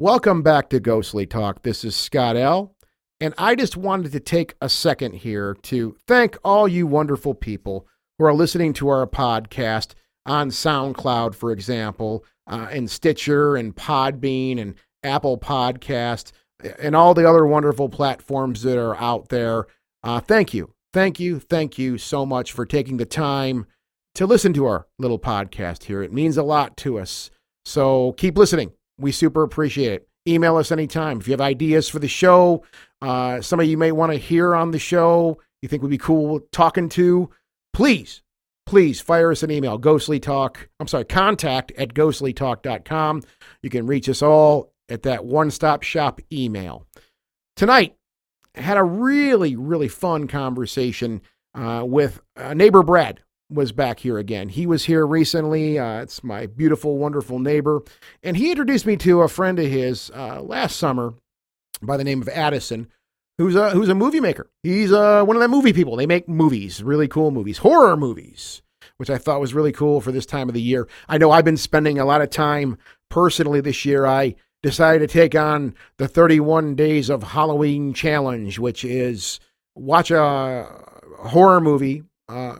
Welcome back to Ghostly Talk. This is Scott L. And I just wanted to take a second here to thank all you wonderful people who are listening to our podcast on SoundCloud, for example, uh, and Stitcher and Podbean and Apple Podcast and all the other wonderful platforms that are out there. Uh, thank you. Thank you. Thank you so much for taking the time to listen to our little podcast here. It means a lot to us. So keep listening. We super appreciate it. Email us anytime. If you have ideas for the show, uh, somebody you may want to hear on the show, you think would be cool talking to, please, please fire us an email. Ghostly Talk, I'm sorry, contact at ghostlytalk.com. You can reach us all at that one stop shop email. Tonight, I had a really, really fun conversation uh, with uh, neighbor Brad was back here again. He was here recently. Uh, it's my beautiful, wonderful neighbor. And he introduced me to a friend of his uh, last summer by the name of Addison, who's a, who's a movie maker. He's uh, one of the movie people. They make movies, really cool movies, horror movies, which I thought was really cool for this time of the year. I know I've been spending a lot of time personally this year. I decided to take on the 31 Days of Halloween Challenge, which is watch a horror movie. Uh,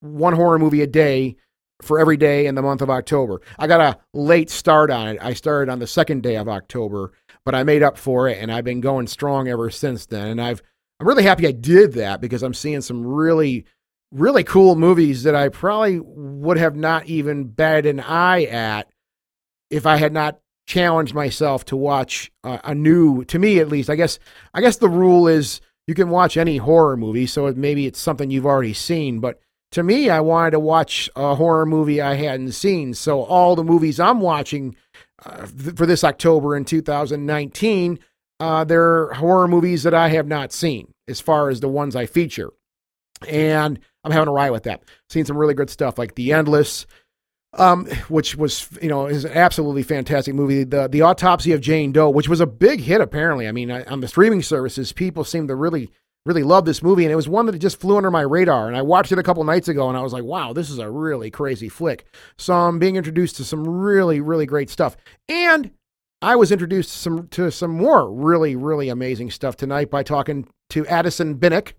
one horror movie a day for every day in the month of October. I got a late start on it. I started on the second day of October, but I made up for it and I've been going strong ever since then. And I've I'm really happy I did that because I'm seeing some really really cool movies that I probably would have not even batted an eye at if I had not challenged myself to watch a new to me at least. I guess I guess the rule is you can watch any horror movie, so maybe it's something you've already seen, but to me, I wanted to watch a horror movie I hadn't seen. So all the movies I'm watching uh, th- for this October in 2019, uh, they're horror movies that I have not seen as far as the ones I feature. And I'm having a riot with that. Seen some really good stuff like The Endless, um, which was you know is an absolutely fantastic movie. The The Autopsy of Jane Doe, which was a big hit apparently. I mean, on the streaming services, people seem to really really loved this movie, and it was one that just flew under my radar. And I watched it a couple nights ago, and I was like, wow, this is a really crazy flick. So I'm being introduced to some really, really great stuff. And I was introduced to some to some more really, really amazing stuff tonight by talking to Addison Binnick,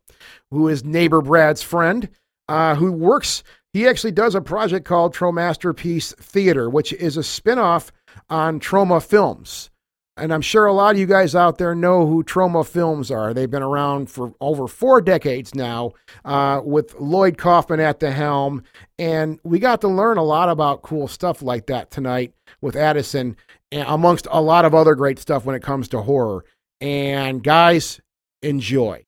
who is neighbor Brad's friend, uh, who works. He actually does a project called Tromasterpiece Theater, which is a spinoff on Troma Films. And I'm sure a lot of you guys out there know who Troma Films are. They've been around for over four decades now, uh, with Lloyd Kaufman at the helm. And we got to learn a lot about cool stuff like that tonight with Addison, amongst a lot of other great stuff when it comes to horror. And guys, enjoy.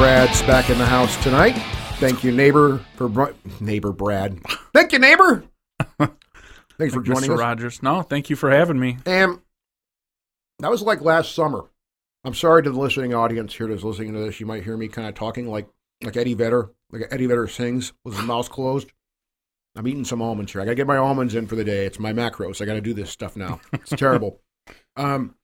Brad's back in the house tonight. Thank you, neighbor, for br- neighbor Brad. Thank you, neighbor. Thanks for joining Mr. us. Rogers. No, thank you for having me. And that was like last summer. I'm sorry to the listening audience here that's listening to this. You might hear me kind of talking like like Eddie Vedder, like Eddie Vedder sings with his mouth closed. I'm eating some almonds here. I got to get my almonds in for the day. It's my macros. I got to do this stuff now. It's terrible. Um,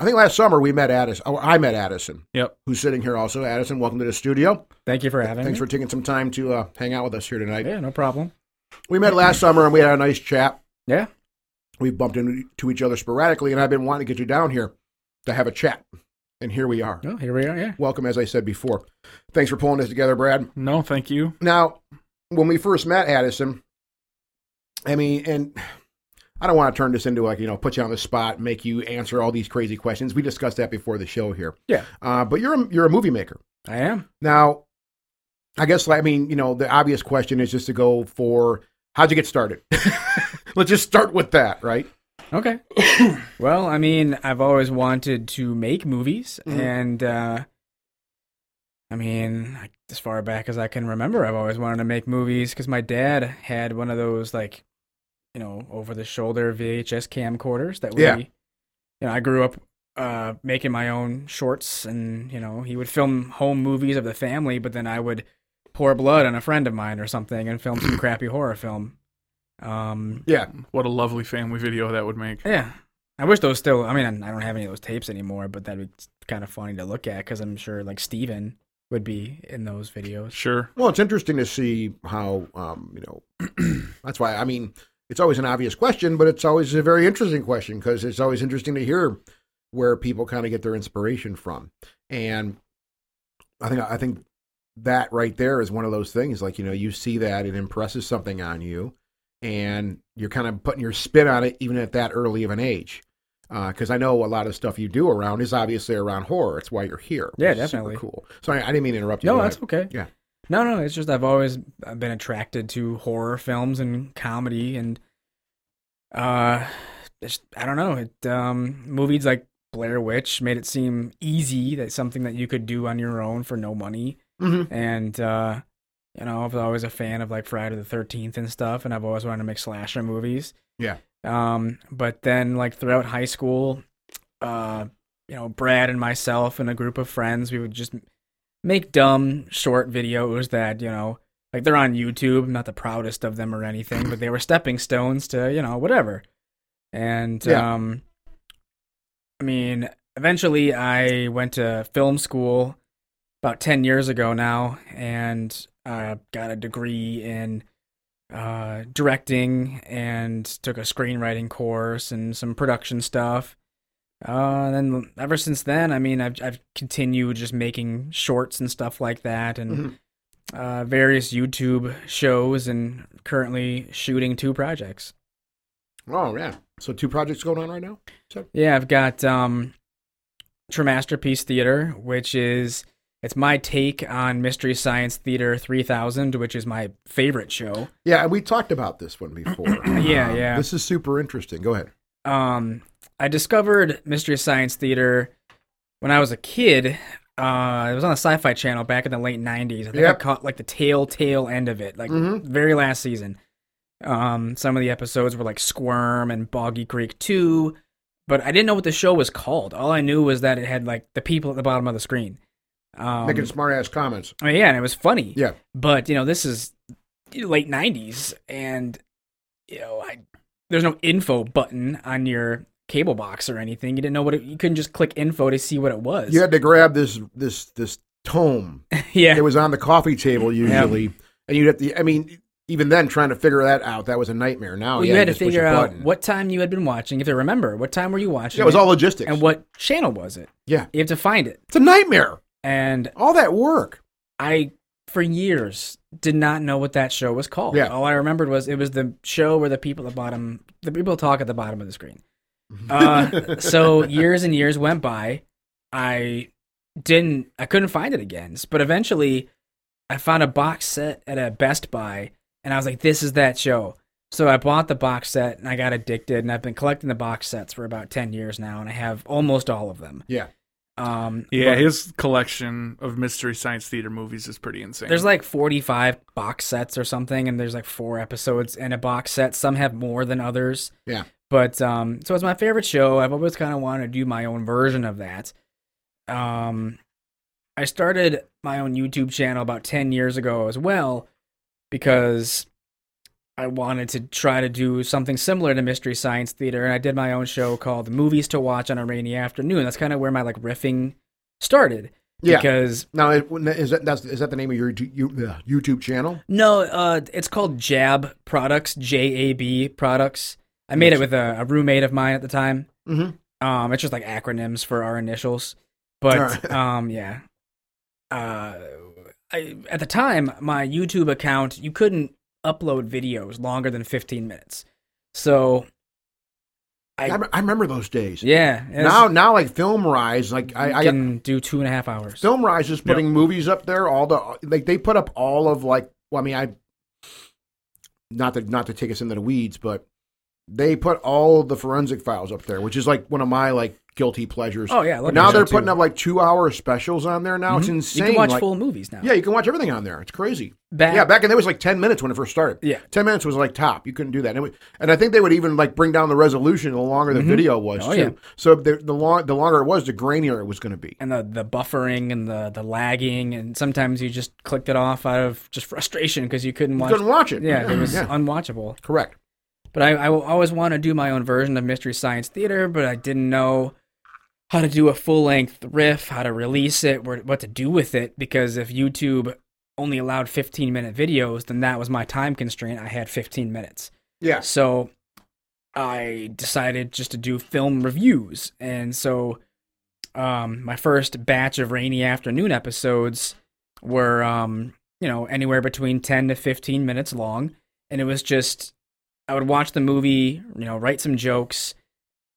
I think last summer we met Addison. Oh, I met Addison. Yep. Who's sitting here also? Addison, welcome to the studio. Thank you for having Thanks me. for taking some time to uh, hang out with us here tonight. yeah, no problem. We met last summer and we had a nice chat. Yeah. We bumped into each other sporadically, and I've been wanting to get you down here to have a chat. And here we are. Oh, here we are. Yeah. Welcome, as I said before. Thanks for pulling this together, Brad. No, thank you. Now, when we first met Addison, I mean, and I don't want to turn this into like, you know, put you on the spot, make you answer all these crazy questions. We discussed that before the show here. Yeah. Uh, but you're a, you're a movie maker. I am. Now, I guess, I mean, you know, the obvious question is just to go for how'd you get started? Let's just start with that, right? Okay. Well, I mean, I've always wanted to make movies, Mhm. and uh, I mean, as far back as I can remember, I've always wanted to make movies because my dad had one of those like, you know, over the shoulder VHS camcorders that we, Yeah. you know, I grew up uh, making my own shorts, and you know, he would film home movies of the family, but then I would pour blood on a friend of mine or something and film some crappy horror film. Um, Yeah. What a lovely family video that would make. yeah. I wish those still. I mean, I don't have any of those tapes anymore, but that'd be kind of funny to look at because I'm sure like Steven would be in those videos. Sure. Well, it's interesting to see how, um, you know, that's why, I mean, it's always an obvious question, but it's always a very interesting question because it's always interesting to hear where people kind of get their inspiration from. And I think, I think that right there is one of those things like, you know, you see that it impresses something on you and you're kind of putting your spin on it even at that early of an age. Uh, because I know a lot of stuff you do around is obviously around horror. It's why you're here. Yeah, definitely. cool. Sorry, I didn't mean to interrupt you. No, that's ahead. okay. Yeah. No, no, it's just I've always been attracted to horror films and comedy and uh I don't know, it um movies like Blair Witch made it seem easy that something that you could do on your own for no money Mhm. and uh you know, I was always a fan of like Friday the 13th and stuff and I've always wanted to make slasher movies. Yeah. Um but then like throughout high school uh you know, Brad and myself and a group of friends, we would just make dumb short videos that, you know, like they're on YouTube, I'm not the proudest of them or anything, but they were stepping stones to, you know, whatever. And Yeah. um I mean, eventually I went to film school about 10 years ago now and i got a degree in uh, directing and took a screenwriting course and some production stuff. Uh, and then ever since then, I mean, I've I've continued just making shorts and stuff like that, and Mhm. uh, various YouTube shows, and currently shooting two projects. Oh yeah. So two projects going on right now. Yeah, I've got um, Masterpiece Theater, which is it's my take on Mystery Science Theater 3000, which is my favorite show. Yeah, and we talked about this one before. Yeah, Um, yeah. This is super interesting. Go ahead. Um, I discovered Mystery Science Theater when I was a kid. Uh, it was on the Sci-Fi Channel back in the late '90s. I think Yep. I caught like the tail tail end of it, like Mhm. very last season. Um, some of the episodes were like Squirm and Boggy Creek 2, but I didn't know what the show was called. All I knew was that it had like the people at the bottom of the screen. Um, Making smart ass comments. I mean, yeah, and it was funny. Yeah. But you know, this is late '90s, and you know, I there's no info button on your cable box or anything. You didn't know what it, you couldn't just click info to see what it was. You had to grab this this this tome. yeah, It was on the coffee table usually, and you'd have to. I mean, even then, trying to figure that out that was a nightmare. Now Well, yeah, you had to just push a figure out what time you had been watching. If you remember, what time were you watching? Yeah, it was all logistics. and what channel was it? Yeah. you have to find it. It's a nightmare. And All that work. I, for years, did not know what that show was called. Yeah. All I remembered was it was the show where the people at the bottom, the people talk at the bottom of the screen. Uh, so years and years went by. I didn't, I couldn't find it again. But eventually, I found a box set at a Best Buy, and I was like, "This is that show." So I bought the box set, and I got addicted, and I've been collecting the box sets for about ten years now, and I have almost all of them. Yeah. Um, Yeah, but his collection of Mystery Science Theater movies is pretty insane. there's like 45 box sets or something, and there's like four episodes in a box set. Some have more than others. Yeah. But um, so it's my favorite show. I've always kind of wanted to do my own version of that. Um, I started my own YouTube channel about 10 years ago as well because I wanted to try to do something similar to Mystery Science Theater, and I did my own show called Movies to Watch on a Rainy Afternoon. That's kind of where my like riffing started. Yeah. Because Now, is that that's, is that the name of your uh, YouTube channel? No, uh, it's called Jab Products, J A B Products. I made it with a, a roommate of mine at the time. Mm-hmm. Um, it's just like acronyms for our initials, but Alright. um, yeah. Uh, I, at the time, my YouTube account you couldn't upload videos longer than fifteen minutes. So, I, I- I remember those days. yeah, Now, now, like FilmRise, like I, I can do two and a half hours. FilmRise is putting movies up there. All the like they put up all of like. Well, I mean, I not to not to take us into the weeds, but they put all the forensic files up there, which is like one of my like guilty pleasures. Oh yeah, But now they're putting too. up like two hour specials on there now. It's Mhm. insane. You can watch like- full movies now. Yeah, you can watch everything on there. It's crazy. Back, Yeah, back in there was like ten minutes when it first started. Yeah. ten minutes was like top. You couldn't do that, and, it would- and I think they would even like bring down the resolution the longer the video was Oh, too. yeah. So the the long the longer it was, the grainier it was going to be. and the the buffering and the the lagging, and sometimes you just clicked it off out of just frustration because you couldn't You watch. couldn't watch it. yeah, it was yeah. unwatchable. correct. But I, I always want to do my own version of Mystery Science Theater, but I didn't know how to do a full length riff, how to release it, what to do with it, because if YouTube only allowed 15 minute videos, then that was my time constraint. I had 15 minutes. Yeah. So I decided just to do film reviews. And so um, my first batch of Rainy Afternoon episodes were, um, you know, anywhere between 10 to 15 minutes long. And it was just, I would watch the movie, you know, write some jokes,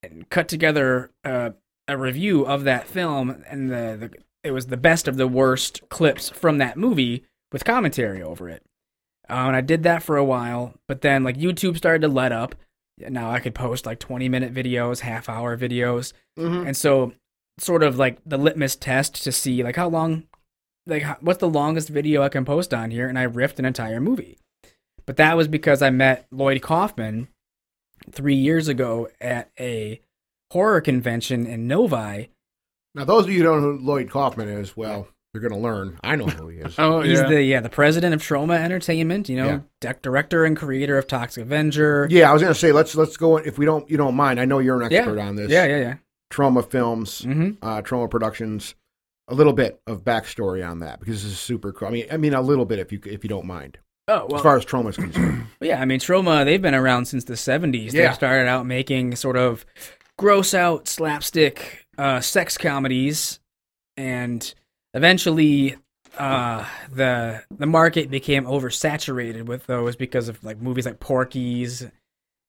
and cut together uh, a review of that film. And the, the it was the best of the worst clips from that movie with commentary over it. Uh, and I did that for a while, but then like YouTube started to let up. Now I could post like 20 minute videos, half hour videos. Mhm. And so sort of like the litmus test to see like how long like how, what's the longest video I can post on here and I riffed an entire movie. But that was because I met Lloyd Kaufman 3 years ago at a horror convention in Novi. Now, those of you who don't know who Lloyd Kaufman is, well, you're going to learn. I know who he is. Oh He's yeah. the yeah, the president of Troma Entertainment, you know, Yeah. dec- director and creator of Toxic Avenger. yeah, I was going to say let's let's go if we don't you don't mind. I know you're an Yeah. expert on this. Yeah, yeah, yeah. Troma films, Mhm. uh, Troma productions. A little bit of backstory on that because this is super cool. I mean, I mean a little bit if you if you don't mind. Oh, well, as far as Troma is concerned. Yeah, I mean, Troma, they've been around since the 70s. Yeah. They started out making sort of gross out slapstick uh, sex comedies, and eventually uh, the the market became oversaturated with those because of like movies like Porky's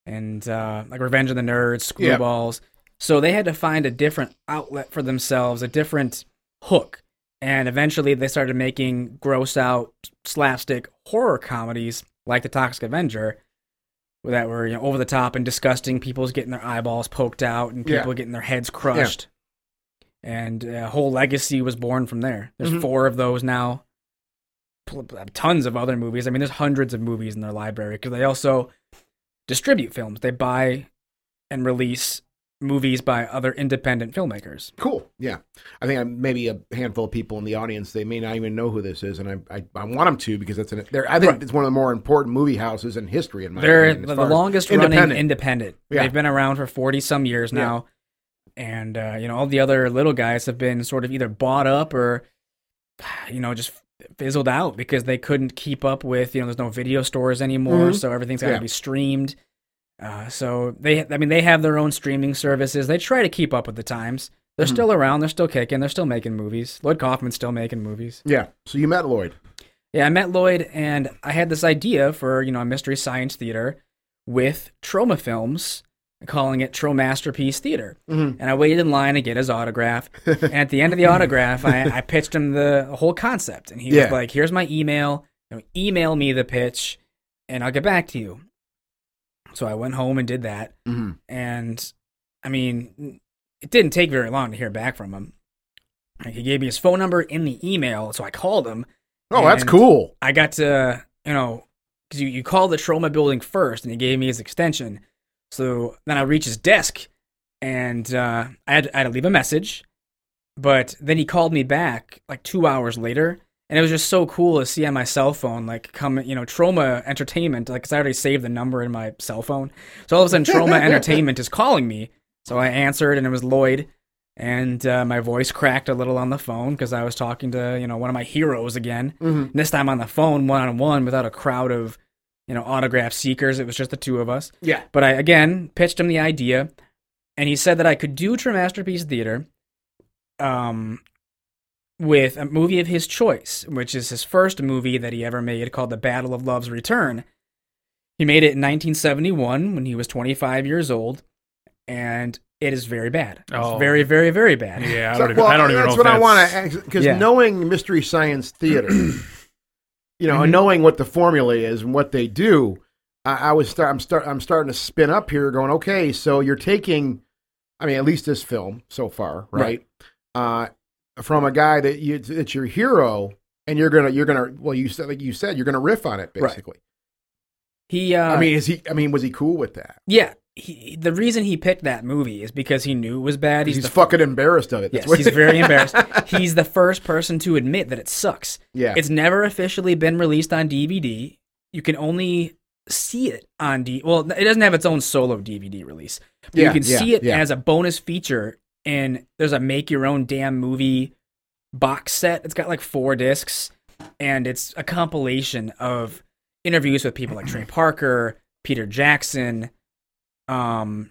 and uh, like Revenge of the Nerds. Screwballs. So they had to find a different outlet for themselves, a different hook. And eventually they started making gross out slapstick horror comedies like The Toxic Avenger that were you know, over the top and disgusting. People's getting their eyeballs poked out and Yeah. people getting their heads crushed. And a whole legacy was born from there. There's Mhm. four of those now. Tons of other movies. I mean, there's hundreds of movies in their library because they also distribute films. They buy and release movies by other independent filmmakers. Cool. Yeah, I think I, maybe a handful of people in the audience they may not even know who this is, and I I, I want them to because that's an they're, I think Right. it's one of the more important movie houses in history. In my They're opinion, the longest running independent. independent. Yeah. They've been around for 40 some years Yeah. now. And, uh, you know, all the other little guys have been sort of either bought up or, you know, just fizzled out because they couldn't keep up with, you know, there's no video stores anymore. Mhm. So everything's got to Yeah. be streamed. Uh, so they, I mean, they have their own streaming services. They try to keep up with the times. They're Mhm. still around. They're still kicking. They're still making movies. Lloyd Kaufman's still making movies. Yeah. So you met Lloyd. Yeah, I met Lloyd and I had this idea for, you know, a mystery science theater with Troma films, calling it Troma Masterpiece Theater. Mhm. And I waited in line to get his autograph. and at the end of the autograph, I, I pitched him the whole concept. And he Yeah. was like, here's my email. You know, email me the pitch and I'll get back to you. So I went home and did that. hmm And I mean, it didn't take very long to hear back from him. Like, He gave me his phone number in the email. So I called him. Oh, that's cool. I got to, you know, because you, you call the Troma building first, and he gave me his extension. So then I reached his desk, and uh, I, had, I had to leave a message. But then he called me back like two hours later, and it was just so cool to see on my cell phone, like, come, you know, Troma Entertainment, like cause I already saved the number in my cell phone. So all of a sudden, Troma Entertainment is calling me. So I answered, and it was Lloyd. And uh, my voice cracked a little on the phone because I was talking to, you know, one of my heroes again. hmm And this time on the phone, one on one, without a crowd of, you know, autograph seekers. It was just the two of us. Yeah. But I again pitched him the idea, and he said that I could do True Masterpiece Theater, um, with a movie of his choice, which is his first movie that he ever made, called The Battle of Love's Return. He made it in 1971 when he was 25 years old, and it is very bad. It's Oh. very, very, very bad. Yeah, I don't even. well, I don't even that's know. what if I want that's- to because Yeah. knowing Mystery Science Theater, you know, and Mhm. knowing what the formula is and what they do, I, I was start, I'm start I'm starting to spin up here, going, okay, so you're taking, I mean, at least this film so far, right? Uh, from a guy that you it's your hero, and you're gonna you're gonna well, you said like you said you're gonna riff on it Right. basically. He, uh, I mean, is he? I mean, was he cool with that? yeah, he, the reason he picked that movie is because he knew it was bad. He's, He's, fucking embarrassed of it. yes, That's what- he's very embarrassed. He's the first person to admit that it sucks. yeah, It's never officially been released on DVD. You can only see it on D. Well, it doesn't have its own solo DVD release. But Yeah, you can yeah, see it yeah. as a bonus feature, and there's a make your own damn movie box set. It's got like four discs, and it's a compilation of interviews with people like Trey Parker, Peter Jackson, um,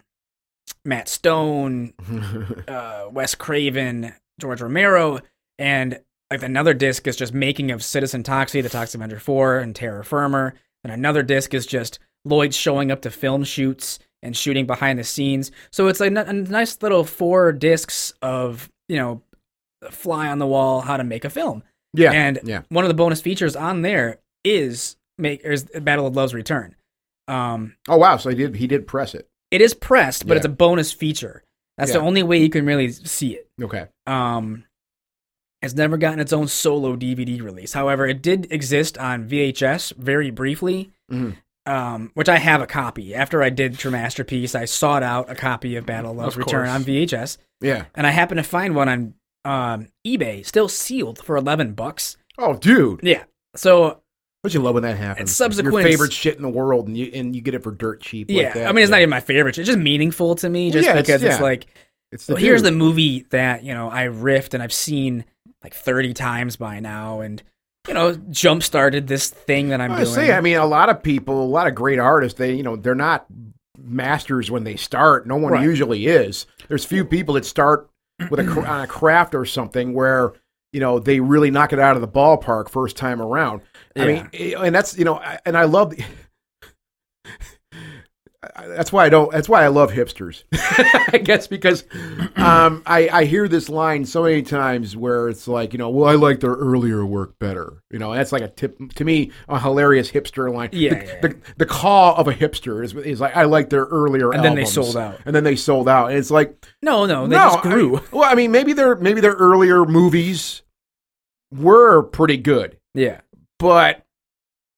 Matt Stone, uh, Wes Craven, George Romero, and like another disc is just making of Citizen Toxie, the Toxic Avenger 4, and Terror Firmer. And another disc is just Lloyd showing up to film shoots and shooting behind the scenes. So it's like a, a nice little four discs of, you know, fly on the wall how to make a film. yeah, and yeah. one of the bonus features on there is make is Battle of Love's Return. Um, Oh wow, so he did he did press it. it is pressed, but Yeah. it's a bonus feature. That's the only way you can really see it. Okay, Um, it's never gotten its own solo DVD release. However, it did exist on VHS very briefly, Mhm. Um, which I have a copy. After I did True Masterpiece, I sought out a copy of Battle of Love's Of Return on VHS, yeah. and I happened to find one on um, eBay, still sealed for eleven bucks. Oh, dude, Yeah. So don't you love when that happens? And subsequent- your favorite shit in the world, and you and you get it for dirt cheap. yeah, like that. I mean, it's not even my favorite. It's just meaningful to me, just yeah, because it's yeah. like It's Well, here's the movie that you know I riffed and I've seen like 30 times by now, and you know jump started this thing that I'm I doing. say, I mean, a lot of people, a lot of great artists, they, you know, they're not masters when they start. No one Right. usually is. There's few people that start with a on a craft or something where you know they really knock it out of the ballpark first time around. I mean, eh, and that's you know, and I love. I- that's why I don't. That's why I love hipsters. I guess because um, I I hear this line so many times where it's like you know, well, I like their earlier work better. You know, that's like a tip to me a hilarious hipster line. Yeah, the, yeah. the, the call of a hipster is is like I like their earlier And then they sold out. and then they sold out, and it's like no, no, they no, just grew. I, well, I mean, maybe their maybe their earlier movies were pretty good, yeah, but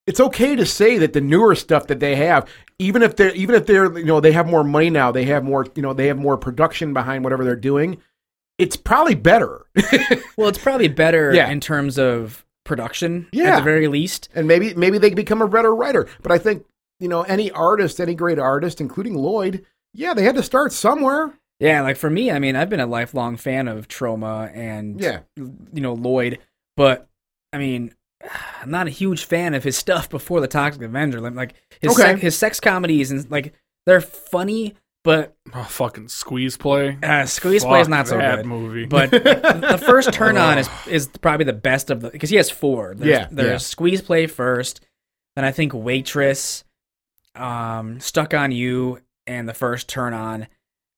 it's okay to say that the newer stuff that they have, even if they're even if they're you know they have more money now, they have more you know they have more production behind whatever they're doing. It's probably better, well, it's probably better Yeah. in terms of production yeah. at the very least. and maybe maybe they become a better writer. But I think you know any artist, any great artist, including Lloyd, yeah, they had to start somewhere. Yeah, like for me, I mean, I've been a lifelong fan of Troma and Yeah. you know Lloyd, but I mean, I'm not a huge fan of his stuff before the Toxic Avenger. Like- Like his Okay. sex, his sex comedies and like they're funny, but Oh, fucking squeeze play. uh, Squeeze Play is not so that good. movie. But the first turn on is is probably the best of the because he has four. There's, Yeah, there's yeah. Squeeze Play first, then I think Waitress, um, Stuck on You, and the first turn on,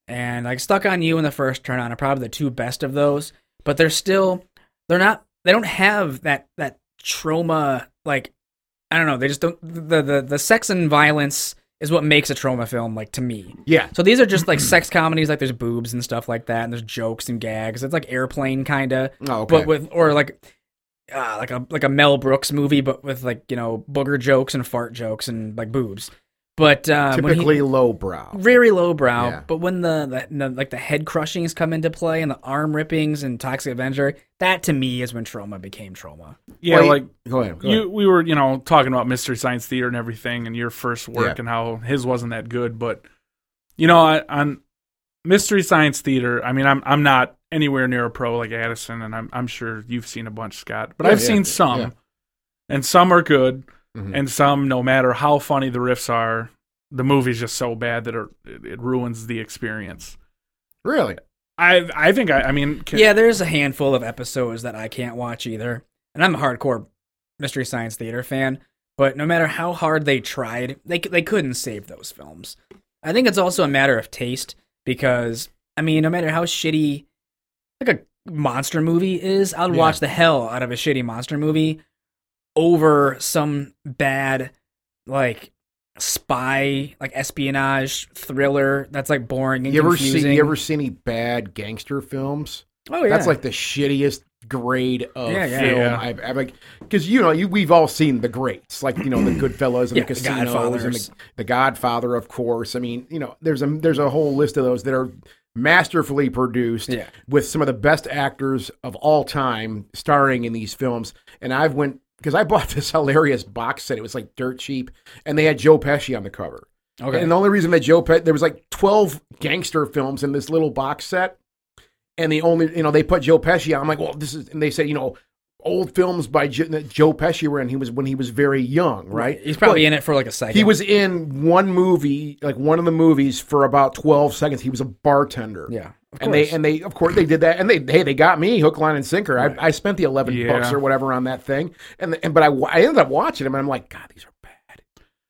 and like Stuck on You and the first turn on are probably the two best of those. But they're still they're not they don't have that that Troma like I don't know they just don't the the the sex and violence is what makes a Troma film like to me. Yeah, So these are just like sex comedies, like there's boobs and stuff like that, and there's jokes and gags. It's like airplane kind of, oh, okay. but with or like uh, like a like a Mel Brooks movie, but with like you know booger jokes and fart jokes and like boobs. But um, when he- typically lowbrow. very lowbrow. Yeah. But when the, the, the like the head crushings come into play and the arm rippings and Toxic Avenger, that to me is when Troma became Troma. yeah, Well, like Go ahead. Go ahead. we were, you know, talking about Mystery Science Theater and everything, and your first work Yeah. and how his wasn't that good. But you know, I, on Mystery Science Theater, I mean, I'm I'm not anywhere near a pro like Addison, and I'm I'm sure you've seen a bunch, Scott. But Yeah, I've yeah, seen some, yeah. and some are good, Mhm. and some, no matter how funny the riffs are, the movie's just so bad that it, it ruins the experience. Really? I I think I I mean can, Yeah, there's a handful of episodes that I can't watch either. And I'm a hardcore Mystery Science Theater fan, but no matter how hard they tried, they they couldn't save those films. I think it's also a matter of taste because I mean, no matter how shitty like a monster movie is, I'll Yeah. watch the hell out of a shitty monster movie over some bad like spy, like espionage thriller that's like boring and You ever confusing. see you ever see any bad gangster films? oh yeah, That's like the shittiest grade of Yeah, yeah. film Yeah. I've ever. Because you know, you, we've all seen the greats, like you know, the Goodfellas and the the Casinos and the, the Godfather, of course. I mean, you know, there's a there's a whole list of those that are masterfully produced with some of the best actors of all time starring in these films. And I've went because I bought this hilarious box set. It was like dirt cheap, and they had Joe Pesci on the cover. okay. And the only reason that Joe Pesci, there was like 12 gangster films in this little box set. And the only, you know, they put Joe Pesci on. I'm like, well, this is, and they said, you know, old films by that Joe Pesci were in. He was when he was very young, right? He's probably Well, in it for like a second. He was in one movie, like one of the movies, for about 12 seconds. He was a bartender. yeah, And they and they of course they did that and they hey they got me hook line and sinker I, I spent the eleven Yeah. bucks or whatever on that thing and and but I, I ended up watching them and I'm like God these are bad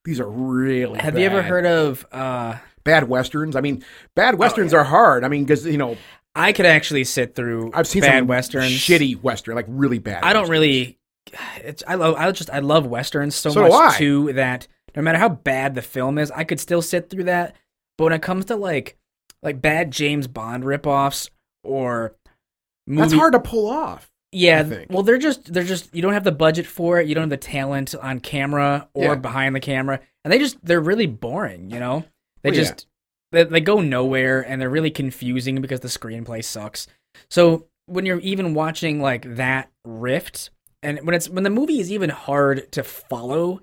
these are really Have you ever heard of? uh bad westerns. I mean, bad Oh, westerns are hard. I mean, because you know I could actually sit through I've seen bad some westerns. shitty western, like really bad. I don't westerns. really. It's I love I just I love westerns so, So much too that no matter how bad the film is, I could still sit through that. But when it comes to like like bad James Bond ripoffs or movie, That's hard to pull off. Yeah, well, they're just they're just you don't have the budget for it. You don't have the talent on camera or Yeah. behind the camera, and they just they're really boring. You know, they Well, yeah. just they, they go nowhere, and they're really confusing because the screenplay sucks. So when you're even watching like that rift, and when it's when the movie is even hard to follow,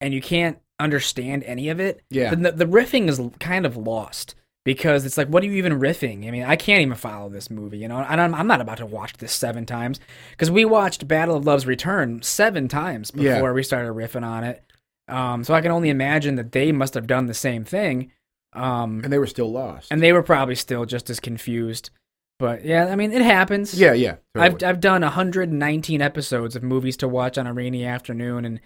and you can't understand any of it, Yeah. then the, the riffing is kind of lost because it's like, what are you even riffing? I mean, I can't even follow this movie, you know. And I'm, I'm not about to watch this seven times because we watched Battle of Love's Return seven times before Yeah. we started riffing on it. Um, so I can only imagine that they must have done the same thing. Um, and they were still lost. and they were probably still just as confused. But yeah, I mean, it happens. yeah, yeah. I've. I've done 119 episodes of movies to watch on a rainy afternoon, and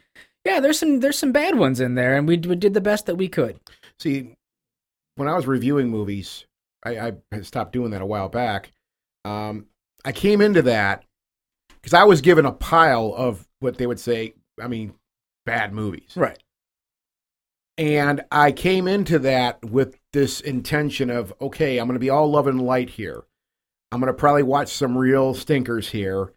yeah, there's some there's some bad ones in there, and we we did the best that we could. See, when I was reviewing movies, I, I stopped doing that a while back. Um, I came into that because I was given a pile of what they would say, I mean, bad movies. Right. And I came into that with this intention of, okay, I'm going to be all love and light here. I'm going to probably watch some real stinkers here,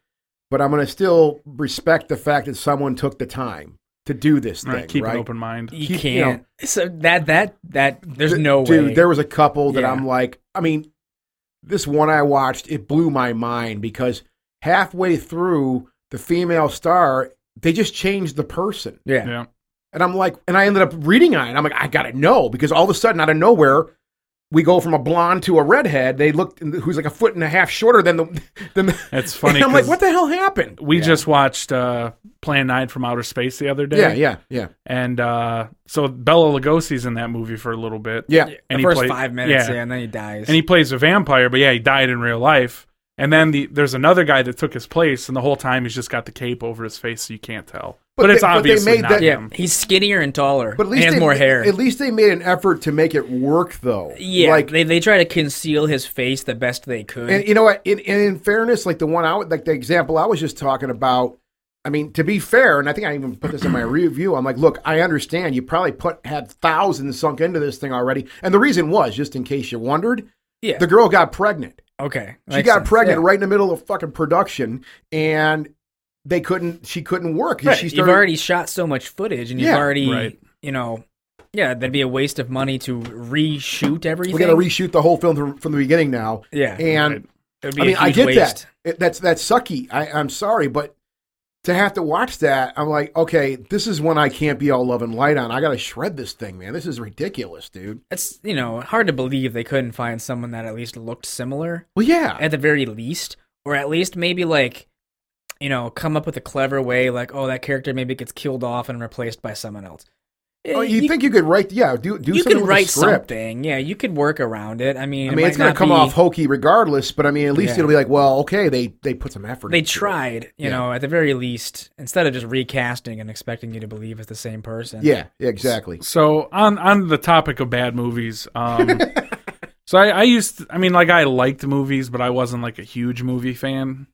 but I'm going to still respect the fact that someone took the time to do this thing. Keep right? an open mind. You Keep- you know- can't. so that that that there's Th- no dude, way. there was a couple that Yeah. I'm like, I mean, this one I watched, it blew my mind because halfway through the female star, they just changed the person. yeah. Yeah. And I'm like, and I ended up reading on it. I'm like, I gotta know because all of a sudden, out of nowhere, we go from a blonde to a redhead. They looked who's like a foot and a half shorter than the than the. It's funny. And I'm like, what the hell happened? We yeah. just watched uh, Plan 9 from Outer Space the other day. yeah, yeah, yeah, And uh, so Bela Lugosi's in that movie for a little bit. yeah. The And he first played- five minutes, yeah. yeah. and then he dies. And he plays a vampire, but yeah, he died in real life. And then the, there's another guy that took his place, and the whole time he's just got the cape over his face, so you can't tell. But But, it's they- but they obviously made not that- yeah, him. he's skinnier and taller, But at least and has they, more hair. At least they made an effort to make it work, though. yeah, like they they try to conceal his face the best they could. And you know what? In, and in fairness, like the one I like the example I was just talking about. I mean, to be fair, and I think I even put this in my review. I'm like, look, I understand you probably put had thousands sunk into this thing already, and the reason was just in case you wondered, yeah, the girl got pregnant. okay, She got sense. pregnant Yeah. right in the middle of fucking production, and they couldn't. She couldn't work. Right. She You've already shot so much footage, and you've Yeah. already, Right. you know, yeah, that'd be a waste of money to reshoot everything. We're gonna reshoot the whole film from, from the beginning now. yeah, And Right. it be I a mean, I get waste. that. It, that's that's sucky. I, I'm sorry, but to have to watch that, I'm like, okay, this is one I can't be all love and light on. I got to shred this thing, man. This is ridiculous, dude. It's you know hard to believe they couldn't find someone that at least looked similar Well, yeah, at the very least, or at least maybe like, you know, come up with a clever way like, oh, that character maybe gets killed off and replaced by someone else. oh, Eh, you, think you could write? Yeah, do do you something could with wrait a script. something? Yeah, you could work around it. I mean, I mean, might it's gonna come be- off hokey regardless, but I mean, at least Yeah. it'll be like, well, okay, they they put some effort. They into it. tried, you Yeah. know, at the very least, instead of just recasting and expecting you to believe it's the same person. Yeah, yeah, exactly. So on on the topic of bad movies, um, so I, I used, to, I mean, like I liked movies, but I wasn't like a huge movie fan.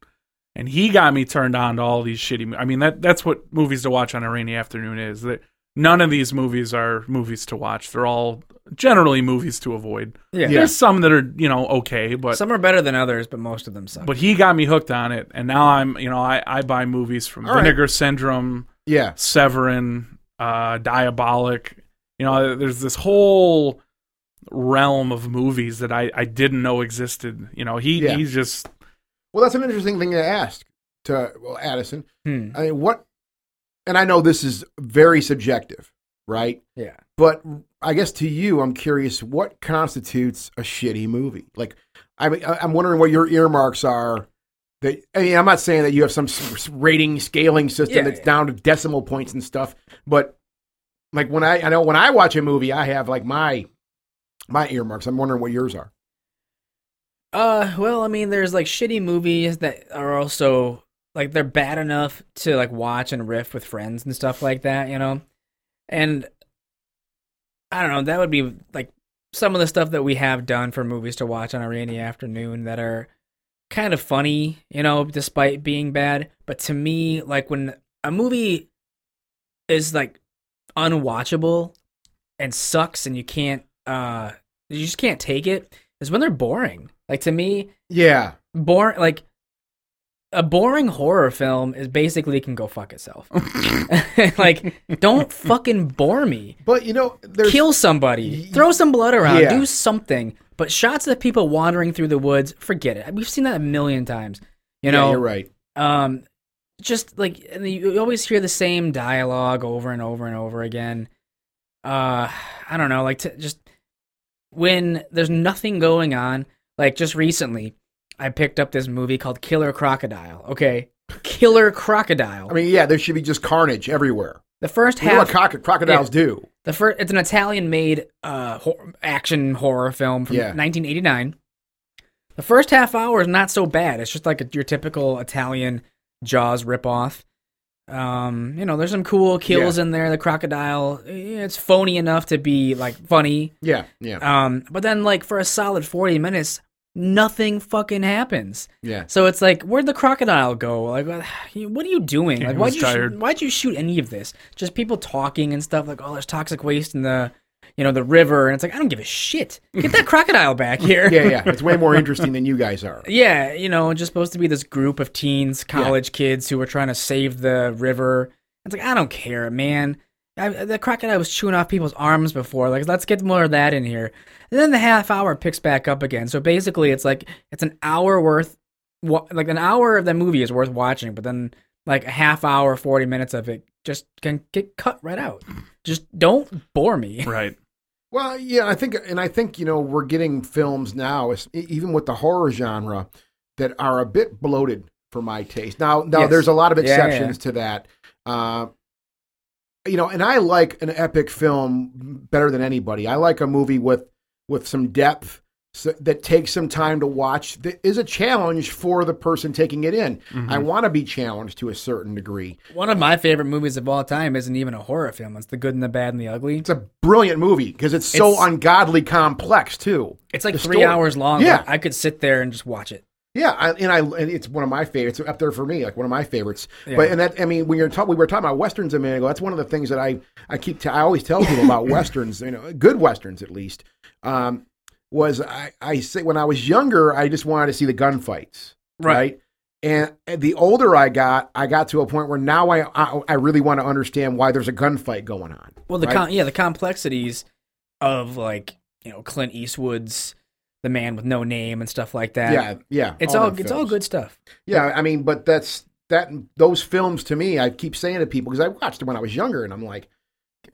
And he got me turned on to all these shitty. I mean, that that's what movies to watch on a rainy afternoon is. That none of these movies are movies to watch. They're all generally movies to avoid. Yeah. There's some that are, you know, okay, but Some are better than others, but most of them suck. but he got me hooked on it and now I'm, you know, I I buy movies from All right. Vinegar Syndrome, Yeah. Severin, uh Diabolik. You know, there's this whole realm of movies that I I didn't know existed. You know, he Yeah. he's just Well, that's an interesting thing to ask to well, Addison. Hmm. I mean, what? And I know this is very subjective, right? Yeah. But I guess to you, I'm curious what constitutes a shitty movie. Like, I mean, I'm wondering what your earmarks are. That I mean, I'm not saying that you have some rating scaling system Yeah, that's yeah. down to decimal points and stuff, but like when I, I know when I watch a movie, I have like my my earmarks. I'm wondering what yours are. Uh, well, I mean, there's like shitty movies that are also like they're bad enough to like watch and riff with friends and stuff like that, you know. And I don't know, that would be like some of the stuff that we have done for movies to watch on a rainy afternoon that are kind of funny, you know, despite being bad. But to me, like when a movie is like unwatchable and sucks and you can't uh you just can't take it is when they're boring. Like to me, Yeah, boring like a boring horror film is basically can go fuck itself. like don't fucking bore me. but you know, there's Kill somebody. Throw some blood around. Yeah. Do something. But shots of people wandering through the woods, forget it. We've seen that a million times. You yeah, know, you're right. um just like you always hear the same dialogue over and over and over again uh i don't know like to just when there's nothing going on like just recently i picked up this movie called killer crocodile okay? Killer crocodile. I mean, yeah, there should be just carnage everywhere. the first You know what half croc- crocodiles do? the first it's an italian made uh hor- action horror film from Yeah. 1989 the first half hour is not so bad. It's just like a, your typical italian jaws ripoff. Um you know there's some cool kills in there. The crocodile eh, it's phony enough to be like funny. Yeah, yeah, um but then like for a solid 40 minutes nothing fucking happens yeah. so it's like, where'd the crocodile go? Like, what are you doing? Like, why'd you shoot, why'd you shoot any of this? Just people talking and stuff. Like, oh, there's toxic waste in the, you know, the river, and it's like, I don't give a shit. Get that crocodile back here. Yeah, yeah. It's way more interesting than you guys are. Yeah, you know, just supposed to be this group of teens, college kids who were trying to save the river. It's like I don't care, man. I, the crocodile was chewing off people's arms before. Like, let's get more of that in here. And then the half hour picks back up again. So basically, it's like it's an hour worth, like an hour of the movie is worth watching, but then like a half hour, forty minutes of it just can get cut right out. Just don't bore me. right. Well, yeah, I think, and I think you know we're getting films now, even with the horror genre, that are a bit bloated for my taste. Now, now Yes. there's a lot of Yeah, yeah. exceptions to that. Uh, you know, and I like an epic film better than anybody. I like a movie with with some depth so, that takes some time to watch. That is a challenge for the person taking it in. Mm-hmm. I want to be challenged to a certain degree. One of my favorite movies of all time isn't even a horror film. It's The Good and the Bad and the Ugly. It's a brilliant movie because it's so It's- ungodly complex too. It's like The three story- hours long. Yeah. I could sit there and just watch it. Yeah, I, and I and it's one of my favorites up there for me, like one of my favorites. Yeah. But and that I mean, when you're talking, we were talking about westerns a minute ago. That's one of the things that I I keep t- I always tell people about westerns. You know, good westerns at least. Um, was I I say when I was younger, I just wanted to see the gunfights, Right. And the older I got, I got to a point where now I I, I really want to understand why there's a gunfight going on. Well, the right? com- yeah, the complexities of like you know Clint Eastwood's The Man with No Name and stuff like that. yeah, yeah. it's all, them it's all good stuff. Yeah, I mean, but that's that. Those films to me, I keep saying to people because I watched them when I was younger, and I'm like,